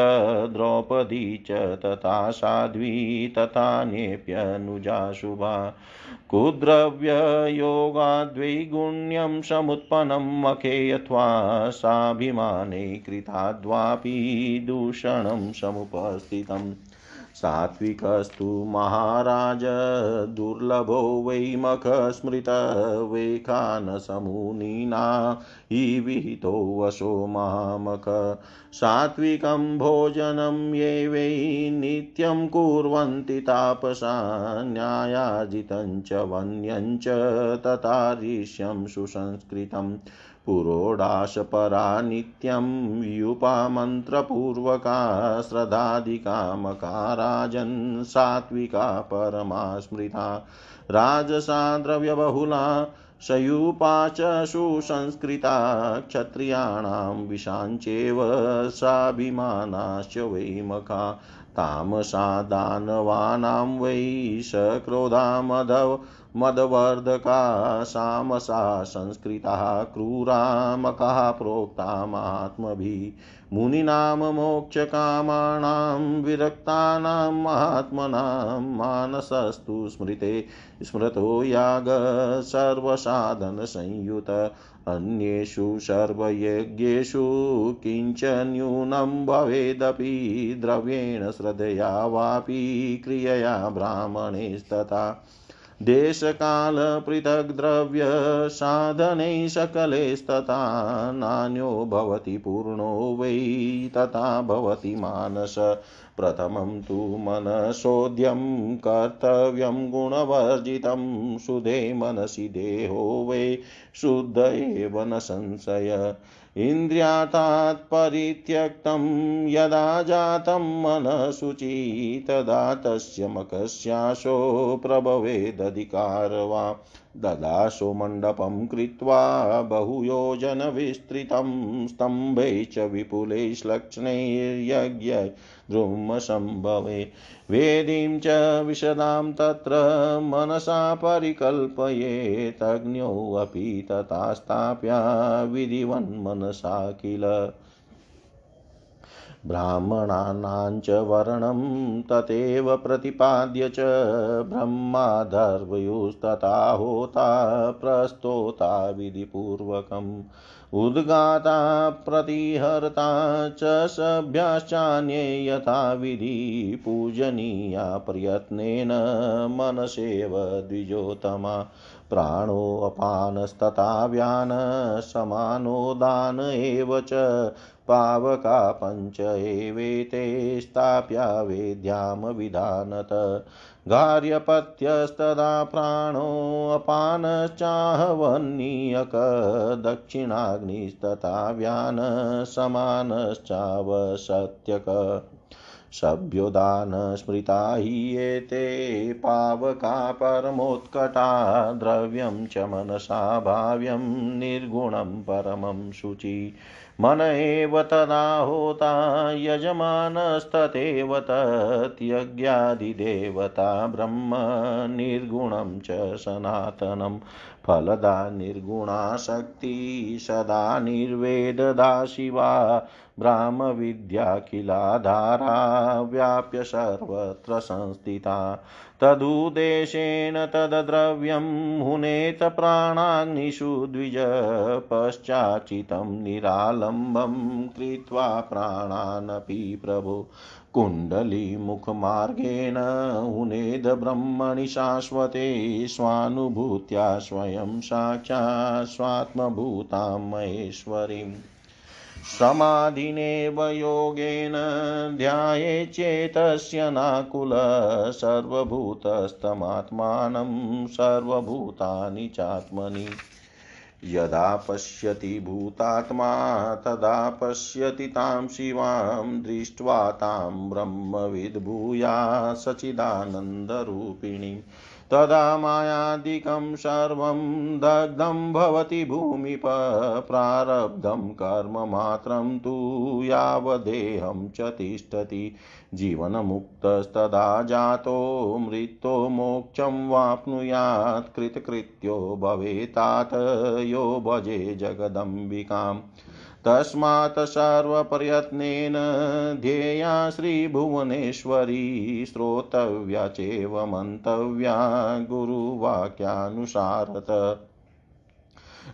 द्रौपदी च तथा साध्वी तथा नेऽप्यनुजाशुभा कुद्रव्ययोगाद्वैगुण्यं समुत्पन्नं मखेयत्वा साभिमाने कृताद्वापि दूषणं समुपस्थितम् सात्विकस्तु महाराज, दुर्लभो वै मखस्मृत वैखानसमुनीना, हि विहितो वशो महामख। सात्विकं भोजनं ये वै नित्यं कुर्वन्ति तापसा, न्यायाजितं च वन्यं च तथा ऋष्यं सुसंस्कृतम्। पुरोडाशपरा नित्यं युपामन्त्रपूर्वका श्रद्धादिकामकाराजन् सात्विका परमा स्मृता। राजसा द्रव्यबहुला सयूपा च सुसंस्कृता, क्षत्रियाणां विशाञ्चेव साभिमानाश्च वैमखा तामसा दानवानां वै सक्रोधा मधव मदवर्धका सामसा संस्कृताः क्रूरामकाः प्रोक्ता महात्मभिः मुनीनां मोक्षकामाणां विरक्तानां महात्मनां मानसस्तु स्मृते। स्मृतो याग सर्वसाधनसंयुत। अन्येषु सर्वयज्ञेषु किञ्च न्यूनं भवेदपि द्रव्येण श्रद्धया वापि क्रियया ब्राह्मणेस्तथा। देशकालपृथग्द्रव्यसाधने सकलेस्तथा नान्यो भवति पूर्णो वै तथा भवति मानस। प्रथमं तु मनसोद्यं कर्तव्यं गुणवर्जितं सुधे मनसि देहो वै, शुद्ध एव न संशय। इन्द्रियातात् परित्यक्तं यदा जातं मनःशुचि तदा तस्य मकस्याशो प्रभवेदधिकार वा ददाशो मण्डपं कृत्वा बहुयोजनविस्तृतं स्तम्भे च विपुले श्लक्ष्णैर्यज्ञ द्रुमसम्भवे वेदीं च विशदां तत्र मनसा परिकल्पयेतग्न्योऽपि तथा स्थाप्या विधिवन्मनसा किल। ब्राह्मणानां च वर्णं तथैव प्रतिपाद्य च ब्रह्माधर्वयोस्तथा होता प्रस्तोता विधिपूर्वकम्। उद्गाता, प्रतिहर्ता च सभ्याश्चान्ये यथाविधि पूजनीया प्रयत्नेन मनसेव द्विजोत्तमा। प्राणोऽपानस्तथा व्यान समानोदान एव च, पावका पञ्च एवेते, स्थाप्या विधानत। गार्यपत्यस्तदा प्राणोऽपानश्चाहवन्नीयक दक्षिणाग्निस्तथा व्यान समानश्चावसत्यक सभ्योदान स्मृता हि एते पावका परमोत्कटा, द्रव्यं च मनसा भाव्यं निर्गुणं परमं शुचि। मन एव तदा होता यजमानस्तथैव तत्यज्ञादिदेवता ब्रह्म निर्गुणं च सनातनं फलदा निर्गुणाशक्ति सदा निर्वेददा शिवा ब्राह्मविद्या किलाधारा व्याप्य सर्वत्र संस्थिता। तदुद्देशेन तद्द्रव्यं हुनेत प्राणाग्निषु द्विज पश्चाचितं निरालम्बं कृत्वा प्राणानपि प्रभो। कुण्डलीमुखमार्गेण हुनेद ब्रह्मणि शाश्वते स्वानुभूत्या स्वयं साक्षात् स्वात्मभूतां महेश्वरीम् समाधिनेव योगेन ध्याये चेतस्य नाकुल सर्वभूतस्तमात्मानं सर्वभूतानि चात्मनि। यदा पश्यति भूतात्मा, तदा पश्यति तां शिवां दृष्ट्वा तां ब्रह्मविद्भूया सचिदानन्दरूपिणीम् तदा मायादिकं सर्वं दग्धं भवति भूमिप, प्रारब्धं कर्ममात्रं तु यावदेहं च तिष्ठति। जीवनमुक्तस्तदा जातो, मृत्यो मोक्षं वाप्नुयात्, कृतकृत्यो भवेतात, यो भजे जगदम्बिकाम् तस्मात् सर्वप्रयत्नेन ध्येया श्रीभुवनेश्वरी, श्रोतव्या चेव मन्तव्या गुरुवाक्यानुसारत।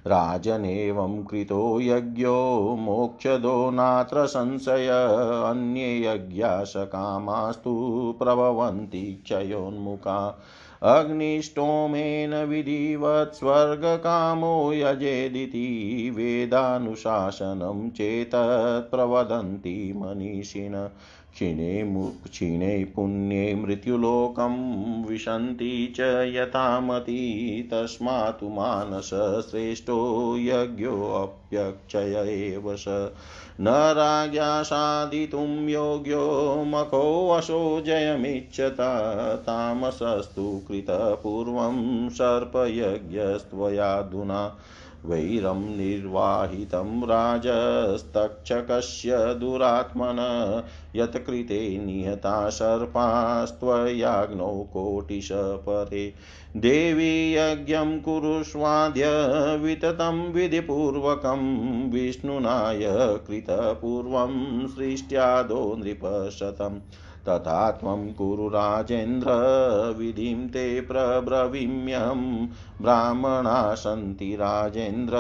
राजनेवं कृतो यज्ञो, मोक्षदो नात्र संशय, अन्ये यज्ञाशकामास्तु प्रभवन्ति क्षयोन्मुखा अग्निष्टोमेन विधिवत् स्वर्गकामो यजेदिति, वेदानुशासनं चेतत् प्रवदन्ति मनीषिण। क्षीणे क्षीणे पुण्ये मृत्युलोकं विशन्ति च यथामति तस्मात् मानसश्रेष्ठो यज्ञोऽप्यक्षय एव स। न राज्ञा साधितुं योग्यो मखोऽशो जयमिच्छत। तामसस्तु कृतपूर्वं सर्पयज्ञस्त्वयाधुना। वैरं निर्वाहितं राजस्तक्षकस्य दुरात्मन यत्कृते निहता सर्पास्त्वयाग्नौ कोटिश परे देवी यज्ञं कुरुष्वाद्य विततं विधिपूर्वकं, विष्णुनाय कृतपूर्वं सृष्ट्यादो नृपशतम्। तथा त्वं कुरु राजेन्द्र विधिं ते प्रब्रवीम्यहं। ब्राह्मणा सन्ति राजेन्द्र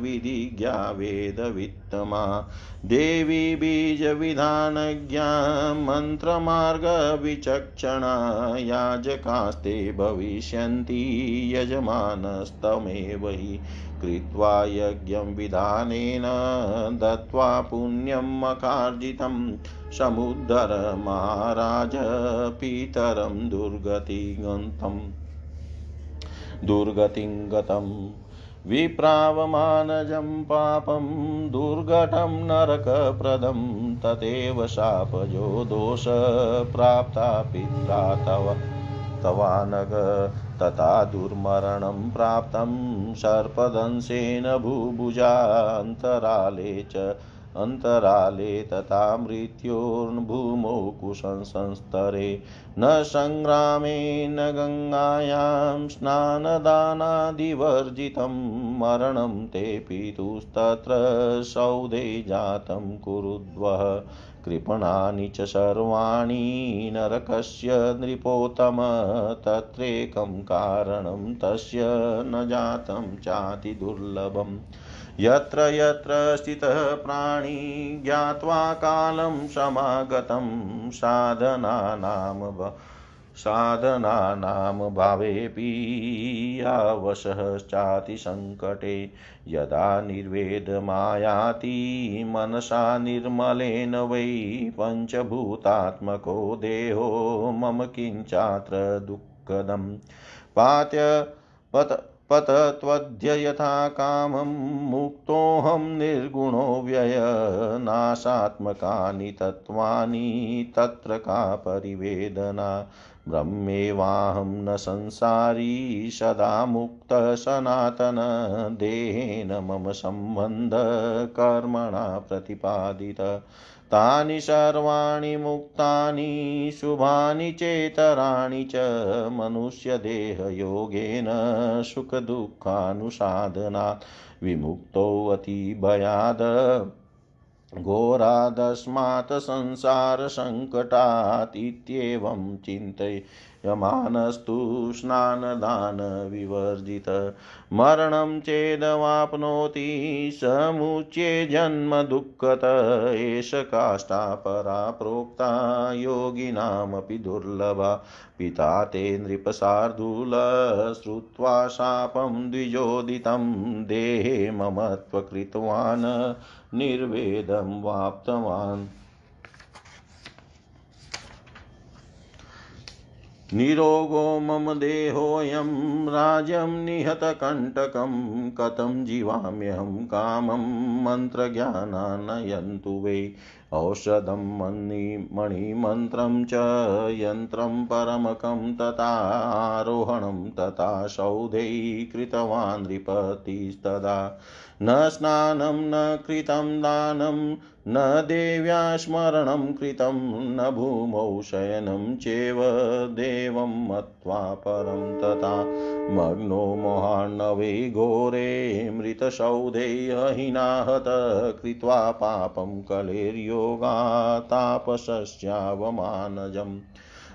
विधिज्ञा वेदवित्तमा। देवी बीजविधानज्ञा मन्त्रमार्गविचक्षणा याजकास्ते भविष्यन्ति यजमानस्तमेव हि। कृत्वा यज्ञं विधानेन दत्त्वा पुण्यम् अकार्जितं। समुद्धर महाराज पितरं दुर्गतिगन्तम् दुर्गतिं गतम् विप्रावमानजं पापं, दुर्घटं नरकप्रदं तदेव शापजो दोष प्राप्ता पित्रा तव। तवानग तथा दुर्मरणं प्राप्तं सर्पदंशेन भूभुजान्तराले च, अन्तराले तथा मृत्योर्भूमौ कुशंसंस्तरे न सङ्ग्रामे न गङ्गायां स्नानदानादिवर्जितं मरणं ते पितुस्तत्र सौदे जातं कुरुद्वः। कृपणानि च सर्वाणि नरकस्य नृपोत्तम तत्रेकं कारणं तस्य न जातं चातिदुर्लभम् यत्र यत्र स्थितः प्राणी ज्ञात्वा कालं समागतं साधनानां साधनानां भावेऽपि आवशश्चातिसङ्कटे यदा निर्वेदमायाति मनसा निर्मलेन वै पञ्चभूतात्मको देहो मम किञ्चात्र दुःखदम्। पात्य पत पतत्वद्य यथा कामं मुक्तोऽहं निर्गुणो व्ययनाशात्मकानि तत्त्वानि तत्र का परिवेदना। ब्रह्मेवाहं न संसारी सदा मुक्तः सनातन देहेन मम सम्बन्धकर्मणा प्रतिपादित। तानि सर्वाणि मुक्तानि, शुभानि चेतराणि च मनुष्यदेहयोगेन सुखदुःखानुसाधनात् विमुक्तोऽतिभयाद घोरादस्मात् संसारसङ्कटात् इत्येवं चिन्तयमानस्तु स्नानदानविवर्जित। मरणं चेदवाप्नोति समुच्ये जन्म दुःखत एष काष्ठा परा प्रोक्ता योगिनामपि दुर्लभा। पिता ते नृपशार्दूल श्रुत्वा शापं द्विजोदितं। देहे ममत्वकृतवान्, निर्वेदं वाप्तवान्। निरोगो मम देहोऽयं राज्यं निहतकण्टकं कथं जीवाम्यहं कामं मन्त्रज्ञानानयन्तु वै। औषधं मणि मणिमन्त्रं च यन्त्रं परमकं तथारोहणं तथा सौधै कृतवान् नृपतिस्तदा। न स्नानं, न कृतं दानं न देव्या स्मरणं कृतं, न भूमौ शयनं चेव देवं मत्वा परं तथा मग्नो मोहान्नवे घोरे मृतसौधे अहिनाहत कृत्वा पापं कलेर्योगातापसस्यावमानजम्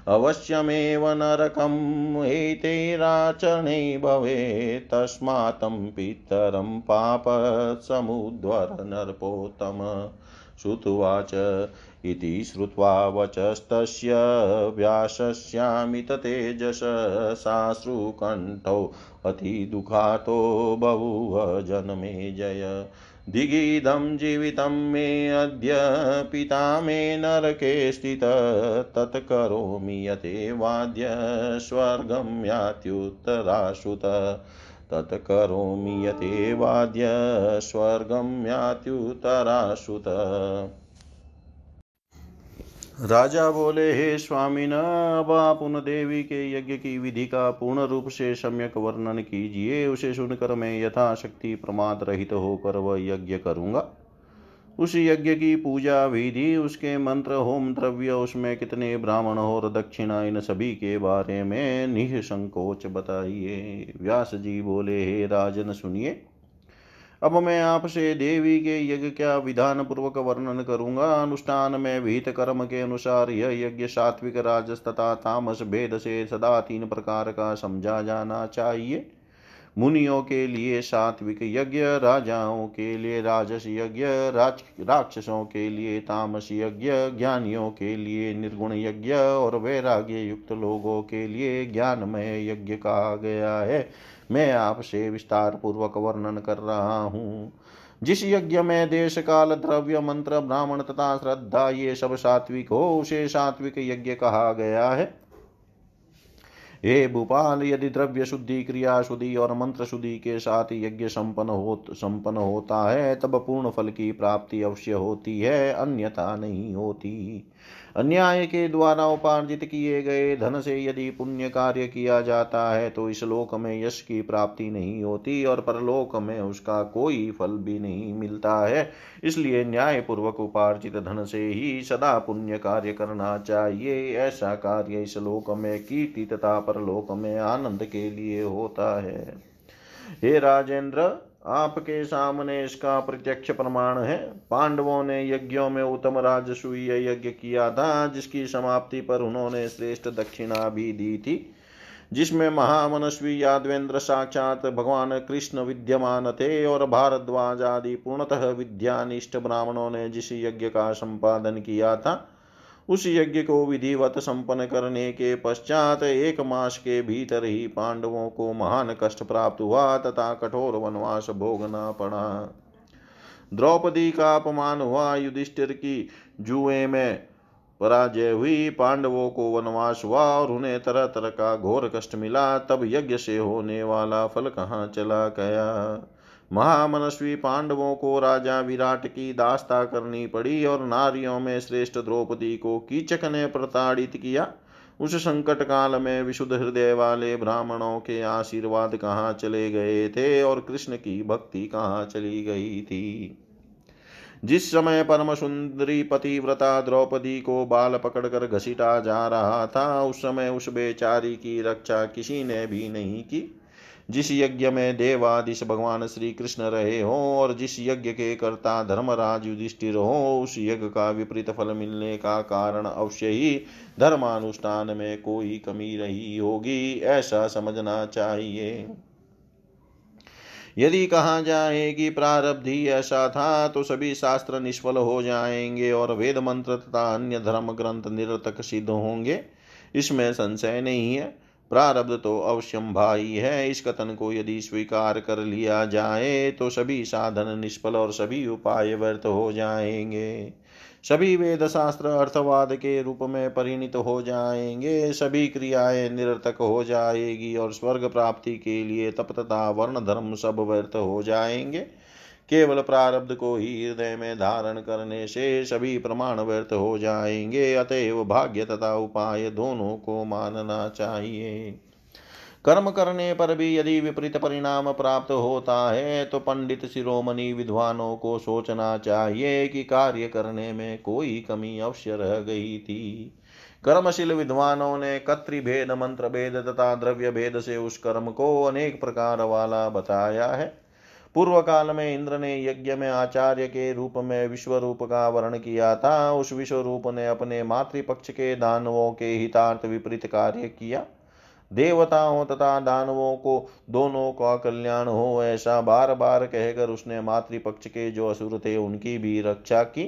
अवश्यमेव नरकम् एतैराचरणे भवेत् तस्मात् पितरं पापसमुद्वर नरपोत्तम श्रुत्वाच इति श्रुत्वा वचस्तस्य व्यासस्यामिततेजस साश्रुकण्ठौ अतिदुःखातो बहुव जनमे जय। दिगिदं जीवितं मे अद्य पिता मे नरके स्थित तत्करोमि यते वाद्य स्वर्गं यात्युत्तराश्रुत। तत्करोमि यथेवाद्य स्वर्गं यात्युतराश्रुत राजा बोले, हे स्वामी न अब आप उन देवी के यज्ञ की विधि का पूर्ण रूप से सम्यक वर्णन कीजिए। उसे सुनकर मैं यथाशक्ति प्रमाद रहित होकर वह यज्ञ करूँगा। उस यज्ञ की पूजा विधि, उसके मंत्र, होम द्रव्य, उसमें कितने ब्राह्मण और दक्षिणा इन सभी के बारे में निसंकोच बताइए। व्यास जी बोले, हे राजन, सुनिए। अब मैं आपसे देवी के यज्ञ का विधान पूर्वक वर्णन करूँगा। अनुष्ठान में विहित कर्म के अनुसार यह यज्ञ सात्विक, राजस तथा तामस भेद से सदा तीन प्रकार का समझा जाना चाहिए। मुनियों के लिए सात्विक यज्ञ, राजाओं के लिए राजस यज्ञ, राज, राक्षसों के लिए तामस यज्ञ, ज्ञानियों के लिए निर्गुण यज्ञ और वैराग्य युक्त लोगों के लिए ज्ञानमय यज्ञ कहा गया है। मैं आपसे विस्तार पूर्वक वर्णन कर रहा हूँ। जिस यज्ञ में देश काल द्रव्य, मंत्र, ब्राह्मण तथा श्रद्धा, ये सब सात्विक हो, उसे सात्विक यज्ञ कहा गया है। हे भूपाल, यदि द्रव्य शुद्धि क्रिया शुद्धि और मंत्र शुद्धि के साथ यज्ञ संपन्न हो संपन्न होता है, तब पूर्ण फल की प्राप्ति अवश्य होती है, अन्यथा नहीं होती। अन्याय के द्वारा उपार्जित किए गए धन से यदि पुण्य कार्य किया जाता है तो इस लोक में यश की प्राप्ति नहीं होती और परलोक में उसका कोई फल भी नहीं मिलता है। इसलिए न्याय पूर्वक उपार्जित धन से ही सदा पुण्य कार्य करना चाहिए। ऐसा कार्य इस लोक में कीर्ति तथा परलोक में आनंद के लिए होता है। हे राजेंद्र आपके सामने इसका प्रत्यक्ष प्रमाण है। पांडवों ने यज्ञों में उत्तम राजसूय यज्ञ किया था, जिसकी समाप्ति पर उन्होंने श्रेष्ठ दक्षिणा भी दी थी, जिसमें महामनस्वी यादवेंद्र साक्षात भगवान कृष्ण विद्यमान थे और भारद्वाज आदि पूर्णतः विद्यानिष्ठ ब्राह्मणों ने जिस यज्ञ का संपादन किया था उस यज्ञ को विधिवत संपन्न करने के पश्चात एक मास के भीतर ही पांडवों को महान कष्ट प्राप्त हुआ तथा कठोर वनवास भोगना पड़ा। द्रौपदी का अपमान हुआ युधिष्ठिर की जुए में। पराजय हुई, पांडवों को वनवास हुआ और उन्हें तरह तरह का घोर कष्ट मिला। तब यज्ञ से होने वाला फल कहाँ चला गया? महामनस्वी पांडवों को राजा विराट की दास्ता करनी पड़ी और नारियों में श्रेष्ठ द्रौपदी को कीचक ने प्रताड़ित किया। उस संकट काल में विशुद्ध हृदय वाले ब्राह्मणों के आशीर्वाद कहाँ चले गए थे और कृष्ण की भक्ति कहाँ चली गई थी? जिस समय परम सुंदरी पतिव्रता द्रौपदी को बाल पकड़कर घसीटा जा रहा था, उस समय उस बेचारी की रक्षा किसी ने भी नहीं की। जिस यज्ञ में देवादिश भगवान श्री कृष्ण रहे हो और जिस यज्ञ के कर्ता धर्मराज युधिष्ठिर हो, उस यज्ञ का विपरीत फल मिलने का कारण अवश्य ही धर्मानुष्ठान में कोई कमी रही होगी, ऐसा समझना चाहिए। यदि कहा जाए कि प्रारब्धि ऐसा था तो सभी शास्त्र निष्फल हो जाएँगे और वेद मंत्र तथा अन्य धर्म ग्रंथ निरतक सिद्ध होंगे। इसमें संशय नहीं है। प्रारब्ध तो अवश्यम भाई है। इस कथन को यदि स्वीकार कर लिया जाए तो सभी साधन निष्फल और सभी उपाय व्यर्थ हो जाएँगे। सभी वेद शास्त्र अर्थवाद के रूप में परिणित हो जाएँगे। सभी क्रियाएँ निरर्थक हो जाएगी और स्वर्ग प्राप्ति के लिए तप तथा वर्ण धर्म सब व्यर्थ हो जाएँगे। केवल प्रारब्ध को ही हृदय में धारण करने से सभी प्रमाण व्यर्थ हो जाएँगे, अतएव भाग्य तथा उपाय दोनों को मानना चाहिए। कर्म करने पर भी यदि विपरीत परिणाम प्राप्त होता है तो पंडित शिरोमणि विद्वानों को सोचना चाहिए कि कार्य करने में कोई कमी अवश्य रह गई थी। कर्मशील विद्वानों ने कत्रि भेद, मंत्र भेद तथा द्रव्य भेद से उस कर्म को अनेक प्रकार वाला बताया है। पूर्व काल में इंद्र ने यज्ञ में आचार्य के रूप में विश्व रूप का वर्ण किया। था उस विश्व रूप ने अपने मातृपक्ष के दानवों के हितार्थ विपरीत कार्य किया। देवताओं तथा दानवों को दोनों का कल्याण हो ऐसा बार बार कहकर उसने मातृपक्ष के जो असुर थे उनकी भी रक्षा की।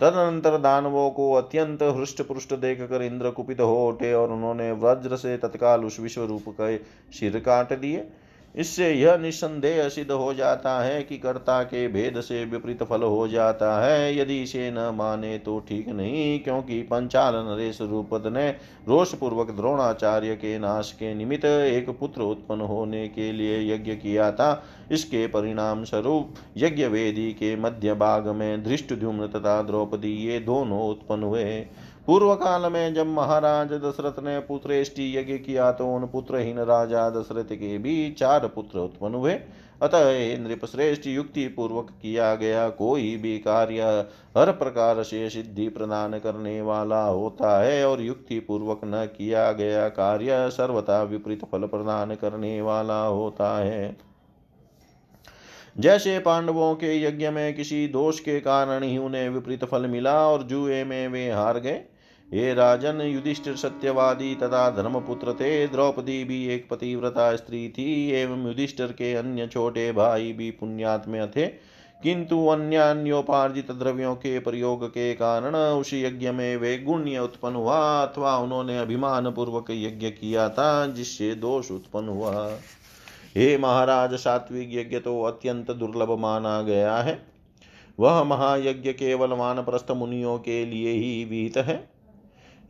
तदनंतर दानवों को अत्यंत हृष्ट पुष्ट देखकर इंद्र कुपित हो उठे और उन्होंने वज्र से तत्काल उस विश्व रूप के सिर काट दिए। इससे यह निस्संदेह सिद्ध हो जाता है कि कर्ता के भेद से विपरीत फल हो जाता है। यदि इसे न माने तो ठीक नहीं, क्योंकि पंचाल नरेश रूपद ने रोष पूर्वक द्रोणाचार्य के नाश के निमित्त एक पुत्र उत्पन्न होने के लिए यज्ञ किया था। इसके परिणाम स्वरूप यज्ञ वेदी के मध्य भाग में धृष्ट तथा द्रौपदी ये दोनों उत्पन्न हुए। पूर्व काल में जब महाराज दशरथ ने पुत्रेष्टि यज्ञ किया तो उन पुत्रहीन राजा दशरथ के भी चार पुत्र उत्पन्न हुए। अतः नृप श्रेष्ठ युक्ति पूर्वक किया गया कोई भी कार्य हर प्रकार से सिद्धि प्रदान करने वाला होता है और युक्ति पूर्वक न किया गया कार्य सर्वथा विपरीत फल प्रदान करने वाला होता है। जैसे पांडवों के यज्ञ में किसी दोष के कारण ही उन्हें विपरीत फल मिला और जुए में वे हार गए हे राजन युधिष्ठिर सत्यवादी तथा धर्मपुत्र थे। द्रौपदी भी एक पतिव्रता स्त्री थी एवं युधिष्ठिर के अन्य छोटे भाई भी पुण्यात्म्य थे। किंतु अन्योपार्जित द्रव्यों के प्रयोग के कारण उस यज्ञ में वे गुण्य उत्पन्न हुआ अथवा उन्होंने अभिमान पूर्वक यज्ञ किया था, जिससे दोष उत्पन्न हुआ। हे महाराज, सात्विक यज्ञ तो अत्यंत दुर्लभ माना गया है। वह महायज्ञ केवल वानप्रस्थ मुनियों के लिए ही विहित है।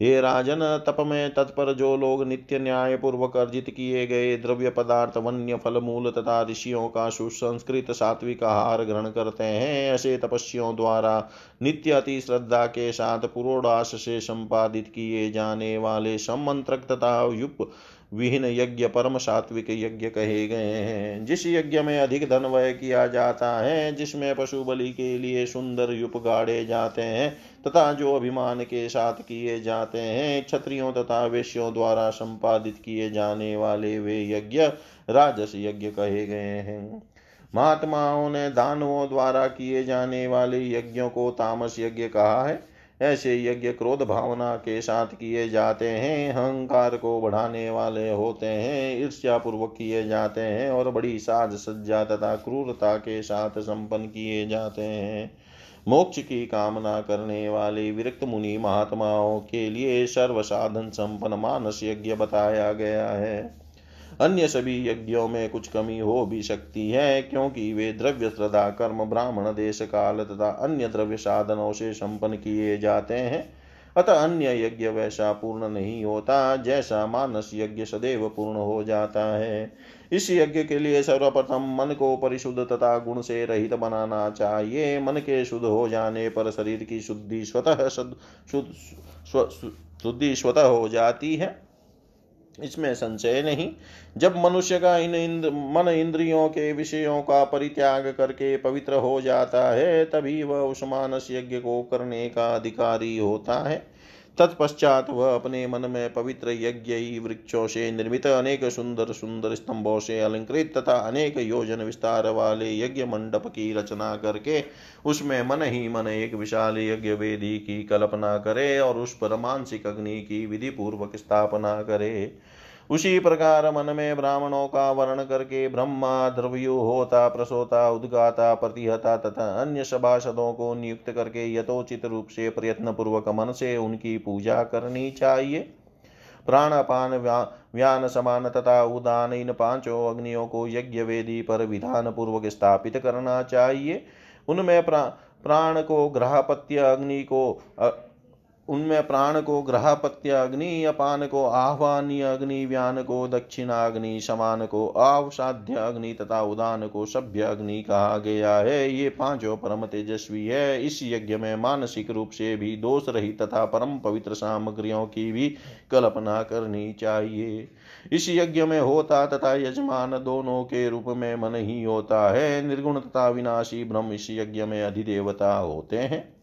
हे राजन तप में तत्पर जो लोग नित्य न्याय पूर्वक अर्जित किए गए द्रव्य पदार्थ, वन्य फल, मूल तथा ऋषियों का सुसंस्कृत सात्विक आहार ग्रहण करते हैं, ऐसे तपस्वियों द्वारा नित्य अति श्रद्धा के साथ पुरोडास से संपादित किए जाने वाले सम्मंत्रक तथा युप विहीन यज्ञ परम सात्विक यज्ञ कहे गए हैं। जिस यज्ञ में अधिक धन व्यय किया जाता है, जिसमें पशु बलि के लिए सुंदर युप गाड़े जाते हैं तथा जो अभिमान के साथ किए जाते हैं, क्षत्रियों तथा वेश्यों द्वारा संपादित किए जाने वाले वे यज्ञ राजस यज्ञ कहे गए हैं। महात्माओं ने दानवों द्वारा किए जाने वाले यज्ञों को तामस यज्ञ कहा है। ऐसे यज्ञ क्रोध भावना के साथ किए जाते हैं, अहंकार को बढ़ाने वाले होते हैं ईर्ष्या पूर्वक किए जाते हैं और बड़ी साज सज्जा तथा क्रूरता के साथ संपन्न किए जाते हैं। मोक्ष की कामना करने वाले विरक्त मुनि महात्माओं के लिए सर्वसाधन संपन्न मानस यज्ञ बताया गया है। अन्य सभी यज्ञों में कुछ कमी हो भी सकती है, क्योंकि वे द्रव्य श्रद्धा, कर्म, ब्राह्मण, देश, काल तथा अन्य द्रव्य साधनों से संपन्न किए जाते हैं। अतः अन्य यज्ञ वैसा पूर्ण नहीं होता, जैसा मानस यज्ञ सदैव पूर्ण हो जाता है। इस यज्ञ के लिए सर्वप्रथम मन को परिशुद्ध तथा गुण से रहित बनाना चाहिए। मन के शुद्ध हो जाने पर शरीर की शुद्धि स्वतः शुद्धि स्वतः हो जाती है। इसमें संशय नहीं। जब मनुष्य का इन इंद्र, मन इंद्रियों के विषयों का परित्याग करके पवित्र हो जाता है, तभी वह उस मानस यज्ञ को करने का अधिकारी होता है। तत्पश्चात वह अपने मन में पवित्र यज्ञ वृक्षों से निर्मित अनेक सुंदर सुंदर स्तंभों से अलंकृत तथा अनेक योजन विस्तार वाले यज्ञ मंडप की रचना करके उसमें मन ही मन एक विशाल यज्ञ वेदी की कल्पना करे और उस पर मानसिक अग्नि की विधि पूर्वक स्थापना करे। उसी प्रकार मन में ब्राह्मणों का वर्ण करके ब्रह्मा द्रव्यु होता प्रसोता उद्गाता प्रतिहता तथा अन्य सभासदों को नियुक्त करके यथोचित रूप से प्रयत्न पूर्वक मन से उनकी पूजा करनी चाहिए। प्राणापान व्यान समान तथा उदान इन पाँचों अग्नियों को यज्ञ वेदी पर विधान पूर्वक स्थापित करना चाहिए। उनमें प्रा, प्राण को ग्रहपत्य अग्नि को उनमें प्राण को ग्रहपत्य अग्नि, अपान को आह्वानीय अग्नि, व्यान को दक्षिणाग्नि समान को आवसाध्य अग्नि तथा उदान को सभ्य अग्नि कहा गया है। ये पाँचों परम तेजस्वी है। इस यज्ञ में मानसिक रूप से भी दोष रहित तथा परम पवित्र सामग्रियों की भी कल्पना करनी चाहिए। इस यज्ञ में होता तथा यजमान दोनों के रूप में मन ही होता है। निर्गुण तथा विनाशी ब्रह्म इस यज्ञ में अधिदेवता होते हैं।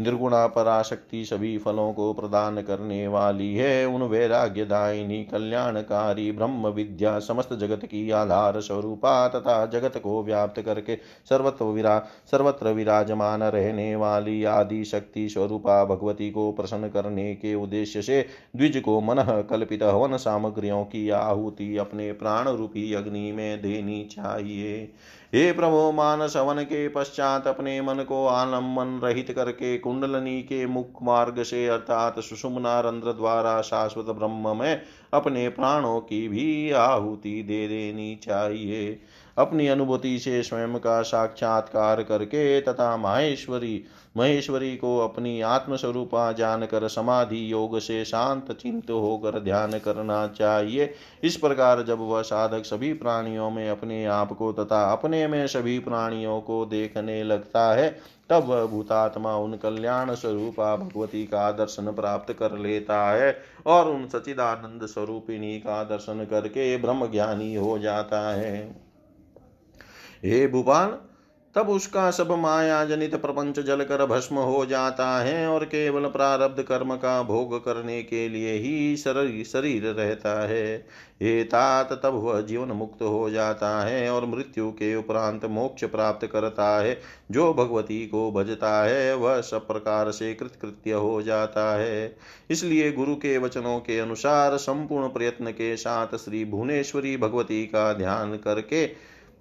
निर्गुणा पराशक्ति सभी फलों को प्रदान करने वाली है। उन वैराग्य दायिनी कल्याणकारी ब्रह्म विद्या समस्त जगत की आधार स्वरूपा तथा जगत को व्याप्त करके सर्वत्र विरा, सर्वत्र विराजमान रहने वाली आदि शक्ति स्वरूपा भगवती को प्रसन्न करने के उद्देश्य से द्विज को मन कल्पित हवन सामग्रियों की आहुति अपने प्राण रूपी अग्नि में देनी चाहिए। हे प्रभो मानस हवन के पश्चात अपने मन को आलंबन रहित करके कुंडलनी के मुख मार्ग से अर्थात सुषुमना रंध्र द्वारा शाश्वत ब्रह्म में अपने प्राणों की भी आहुति दे देनी चाहिए। अपनी अनुभूति से स्वयं का साक्षात्कार करके तथा माहेश्वरी महेश्वरी को अपनी आत्मस्वरूपा जानकर समाधि योग से शांत चिंत होकर ध्यान करना चाहिए। इस प्रकार जब वह साधक सभी प्राणियों में अपने आप को तथा अपने में सभी प्राणियों को देखने लगता है, तब वह भूतात्मा उन कल्याण स्वरूपा भगवती का दर्शन प्राप्त कर लेता है और उन सचिदानंद स्वरूपिणी का दर्शन करके ब्रह्म ज्ञानी हो जाता है। हे भूपाल तब उसका सब माया जनित प्रपंच जलकर भस्म हो जाता है और केवल प्रारब्ध कर्म का भोग करने के लिए ही शरीर शरीर रहता है। हे तात तब वह जीवन मुक्त हो जाता है और मृत्यु के उपरांत मोक्ष प्राप्त करता है। जो भगवती को भजता है, वह सब प्रकार से कृतकृत्य हो जाता है। इसलिए गुरु के वचनों के अनुसार संपूर्ण प्रयत्न के साथ श्री भुवनेश्वरी भगवती का ध्यान करके,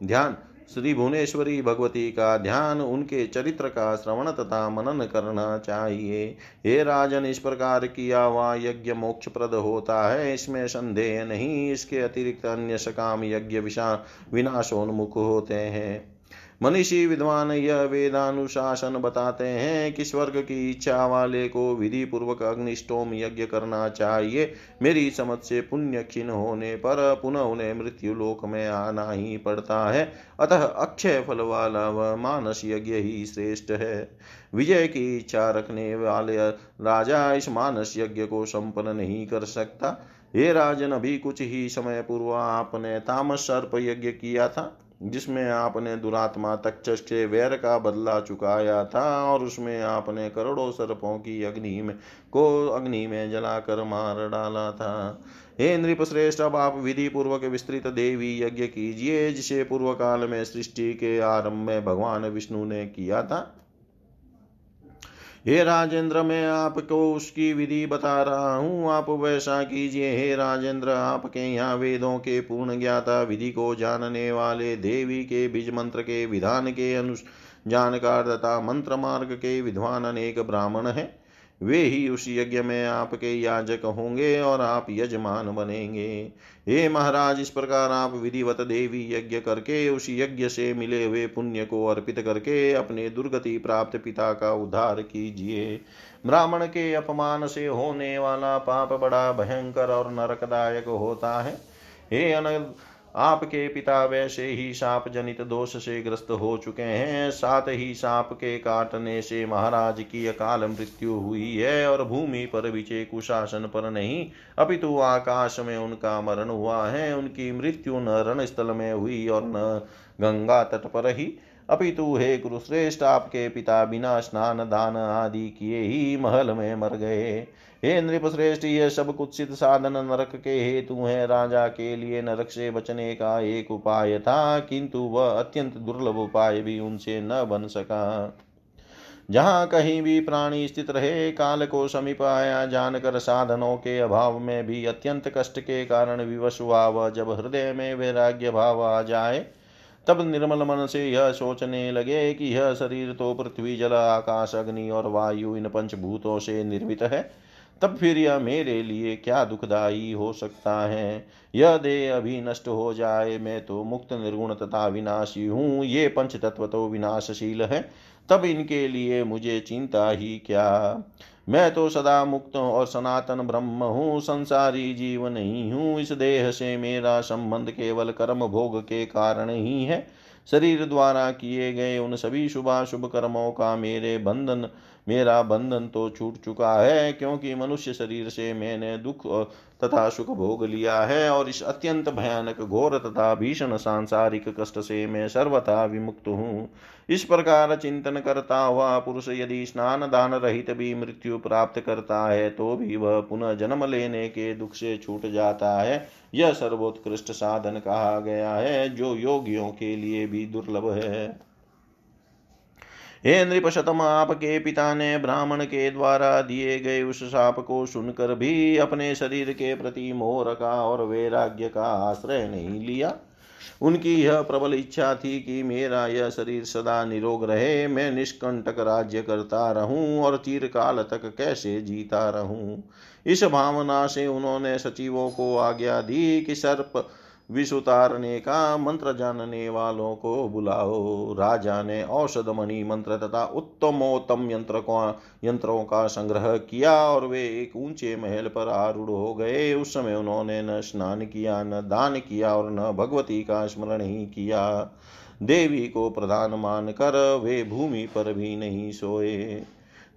ध्यान श्री भुवनेश्वरी भगवती का ध्यान, उनके चरित्र का श्रवण तथा मनन करना चाहिए। हे राजन, इस प्रकार किया हुआ यज्ञ मोक्ष प्रद होता है। इसमें संदेह नहीं, इसके अतिरिक्त अन्य सकाम यज्ञ विशा विनाशोन्मुख होते हैं। मनीषी विद्वान यह वेदानुशासन बताते हैं कि स्वर्ग की इच्छा वाले को विधि पूर्वक अग्निष्टोम यज्ञ करना चाहिए। मेरी समझ से पुण्य क्षीण होने पर पुनः उन्हें मृत्यु लोक में आना ही पड़ता है। अतः अक्षय फल वाला वह मानस यज्ञ ही श्रेष्ठ है। विजय की इच्छा रखने वाले राजा इस मानस यज्ञ को संपन्न नहीं कर सकता। हे राजन, अभी कुछ ही समय पूर्व आपने तामस सर्प यज्ञ किया था। जिसमें आपने दुरात्मा तक के वैर का बदला चुकाया था और उसमें आपने करोड़ों सर्पों की अग्नि में को अग्नि में जलाकर मार डाला था। हे नृप श्रेष्ठ अब आप विधि पूर्वक विस्तृत देवी यज्ञ कीजिए, जिसे पूर्व काल में सृष्टि के आरंभ में भगवान विष्णु ने किया था। हे राजेंद्र, मैं आपको उसकी विधि बता रहा हूँ। आप वैसा कीजिए। हे राजेंद्र, आपके यहाँ वेदों के पूर्ण ज्ञाता, विधि को जानने वाले, देवी के बीज मंत्र के विधान के अनु जानकार तथा मंत्र मार्ग के विद्वान अनेक ब्राह्मण हैं। वे ही उस यज्ञ में आपके याजक होंगे और आप यजमान बनेंगे। हे महाराज, इस प्रकार आप विधिवत देवी यज्ञ करके उस यज्ञ से मिले हुए पुण्य को अर्पित करके अपने दुर्गति प्राप्त पिता का उद्धार कीजिए। ब्राह्मण के अपमान से होने वाला पाप बड़ा भयंकर और नरकदायक होता है। हे अनंत आपके पिता वैसे ही साप जनित दोष से ग्रस्त हो चुके हैं। साथ ही साप के काटने से महाराज की अकाल मृत्यु हुई है और भूमि पर विचे कुशासन पर नहीं, अपितु आकाश में उनका मरण हुआ है। उनकी मृत्यु न रण स्थल में हुई और न गंगा तट पर ही। अपितु हे कुरुश्रेष्ठ आपके पिता बिना स्नान दान आदि किए ही महल में मर गए। हे नृपश्रेष्ठ, यह सब कुत्सित साधन नरक के हेतु है। राजा के लिए नरक से बचने का एक उपाय था, किंतु वह अत्यंत दुर्लभ उपाय भी उनसे न बन सका। जहाँ कहीं भी प्राणी स्थित रहे, काल को समीप आया जानकर साधनों के अभाव में भी अत्यंत कष्ट के कारण विवश हुआ वह। जब हृदय में वैराग्य भाव आ जाए, तब निर्मल मन से यह सोचने लगे कि यह शरीर तो पृथ्वी, जल, आकाश, अग्नि और वायु इन पंचभूतों से निर्मित है। तब फिर यह मेरे लिए क्या दुखदायी हो सकता है? यह देह अभी नष्ट हो जाए, मैं तो मुक्त, निर्गुण तथा विनाशी हूँ। ये पंच तत्व तो विनाशशील है। तब इनके लिए मुझे चिंता ही क्या? मैं तो सदा मुक्त और सनातन ब्रह्म हूँ, संसारी जीव नहीं हूँ। इस देह से मेरा संबंध केवल कर्म भोग के कारण ही है। शरीर द्वारा किए गए उन सभी शुभाशुभ कर्मों का मेरे बंधन मेरा बंधन तो छूट चुका है, क्योंकि मनुष्य शरीर से मैंने दुख तथा सुख भोग लिया है और इस अत्यंत भयानक घोर तथा भीषण सांसारिक कष्ट से मैं सर्वथा विमुक्त हूँ। इस प्रकार चिंतन करता हुआ पुरुष यदि स्नान दान रहित भी मृत्यु प्राप्त करता है तो भी वह पुनः जन्म लेने के दुख से छूट जाता है। यह सर्वोत्कृष्ट साधन कहा गया है, जो योगियों के लिए भी दुर्लभ है। हे नृपशतम आपके पिता ने ब्राह्मण के द्वारा दिए गए उस साप को सुनकर भी अपने शरीर के प्रति मोह रखा और वैराग्य का आश्रय नहीं लिया। उनकी यह प्रबल इच्छा थी कि मेरा यह शरीर सदा निरोग रहे, मैं निष्कंटक राज्य करता रहूँ और काल तक कैसे जीता रहूँ। इस भावना से उन्होंने सचिवों को आज्ञा दी कि सर्प विष उतारने का मंत्र जानने वालों को बुलाओ। राजा ने औषध मणि मंत्र तथा उत्तमोत्तम यंत्र को, यंत्रों का संग्रह किया और वे एक ऊँचे महल पर आरूढ़ हो गए। उस समय उन्होंने न स्नान किया, न दान किया और न भगवती का स्मरण ही किया। देवी को प्रधान मानकर वे भूमि पर भी नहीं सोए।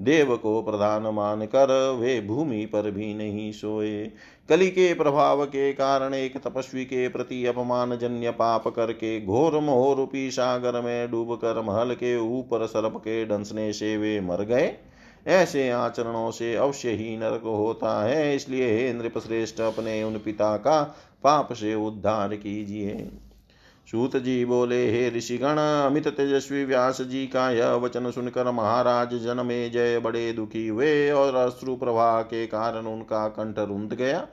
देव को प्रधान मानकर वे भूमि पर भी नहीं सोए। कली के प्रभाव के कारण एक तपस्वी के प्रति अपमान जन्य पाप करके घोर मोह रूपी सागर में डूब कर महल के ऊपर सर्प के डंसने से वे मर गए। ऐसे आचरणों से अवश्य ही नरक होता है, इसलिए हे नृप श्रेष्ठ अपने उन पिता का पाप से उद्धार कीजिए। सूत जी बोले, हे ऋषिगण, अमित तेजस्वी व्यास जी का यह वचन सुनकर महाराज जनमे जय बड़े दुखी हुए और अश्रु प्रवाह के कारण उनका कंठ रुंध गया।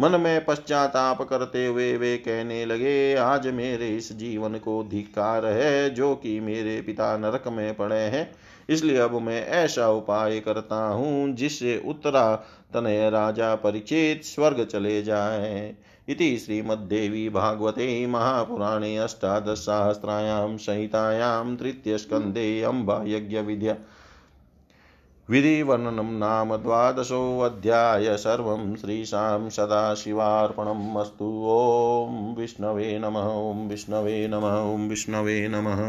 मन में पश्चाताप करते हुए वे कहने लगे, आज मेरे इस जीवन को धिकार है जो कि मेरे पिता नरक में पड़े हैं। इसलिए अब मैं ऐसा उपाय करता हूँ जिससे उत्तरा तनय राजा परिचित स्वर्ग चले जाए। इति श्रीमद्देवी भागवते महापुराणे अष्टादशसहस्रायां संहितायां तृतीयस्कन्धे अम्बायज्ञविद्या विधिवर्णनं नाम द्वादशोऽध्याय सर्वं श्रीशां सदाशिवार्पणम् अस्तु। ॐ विष्णवे नमः, ॐ विष्णवे नमः विष्णवे नमः।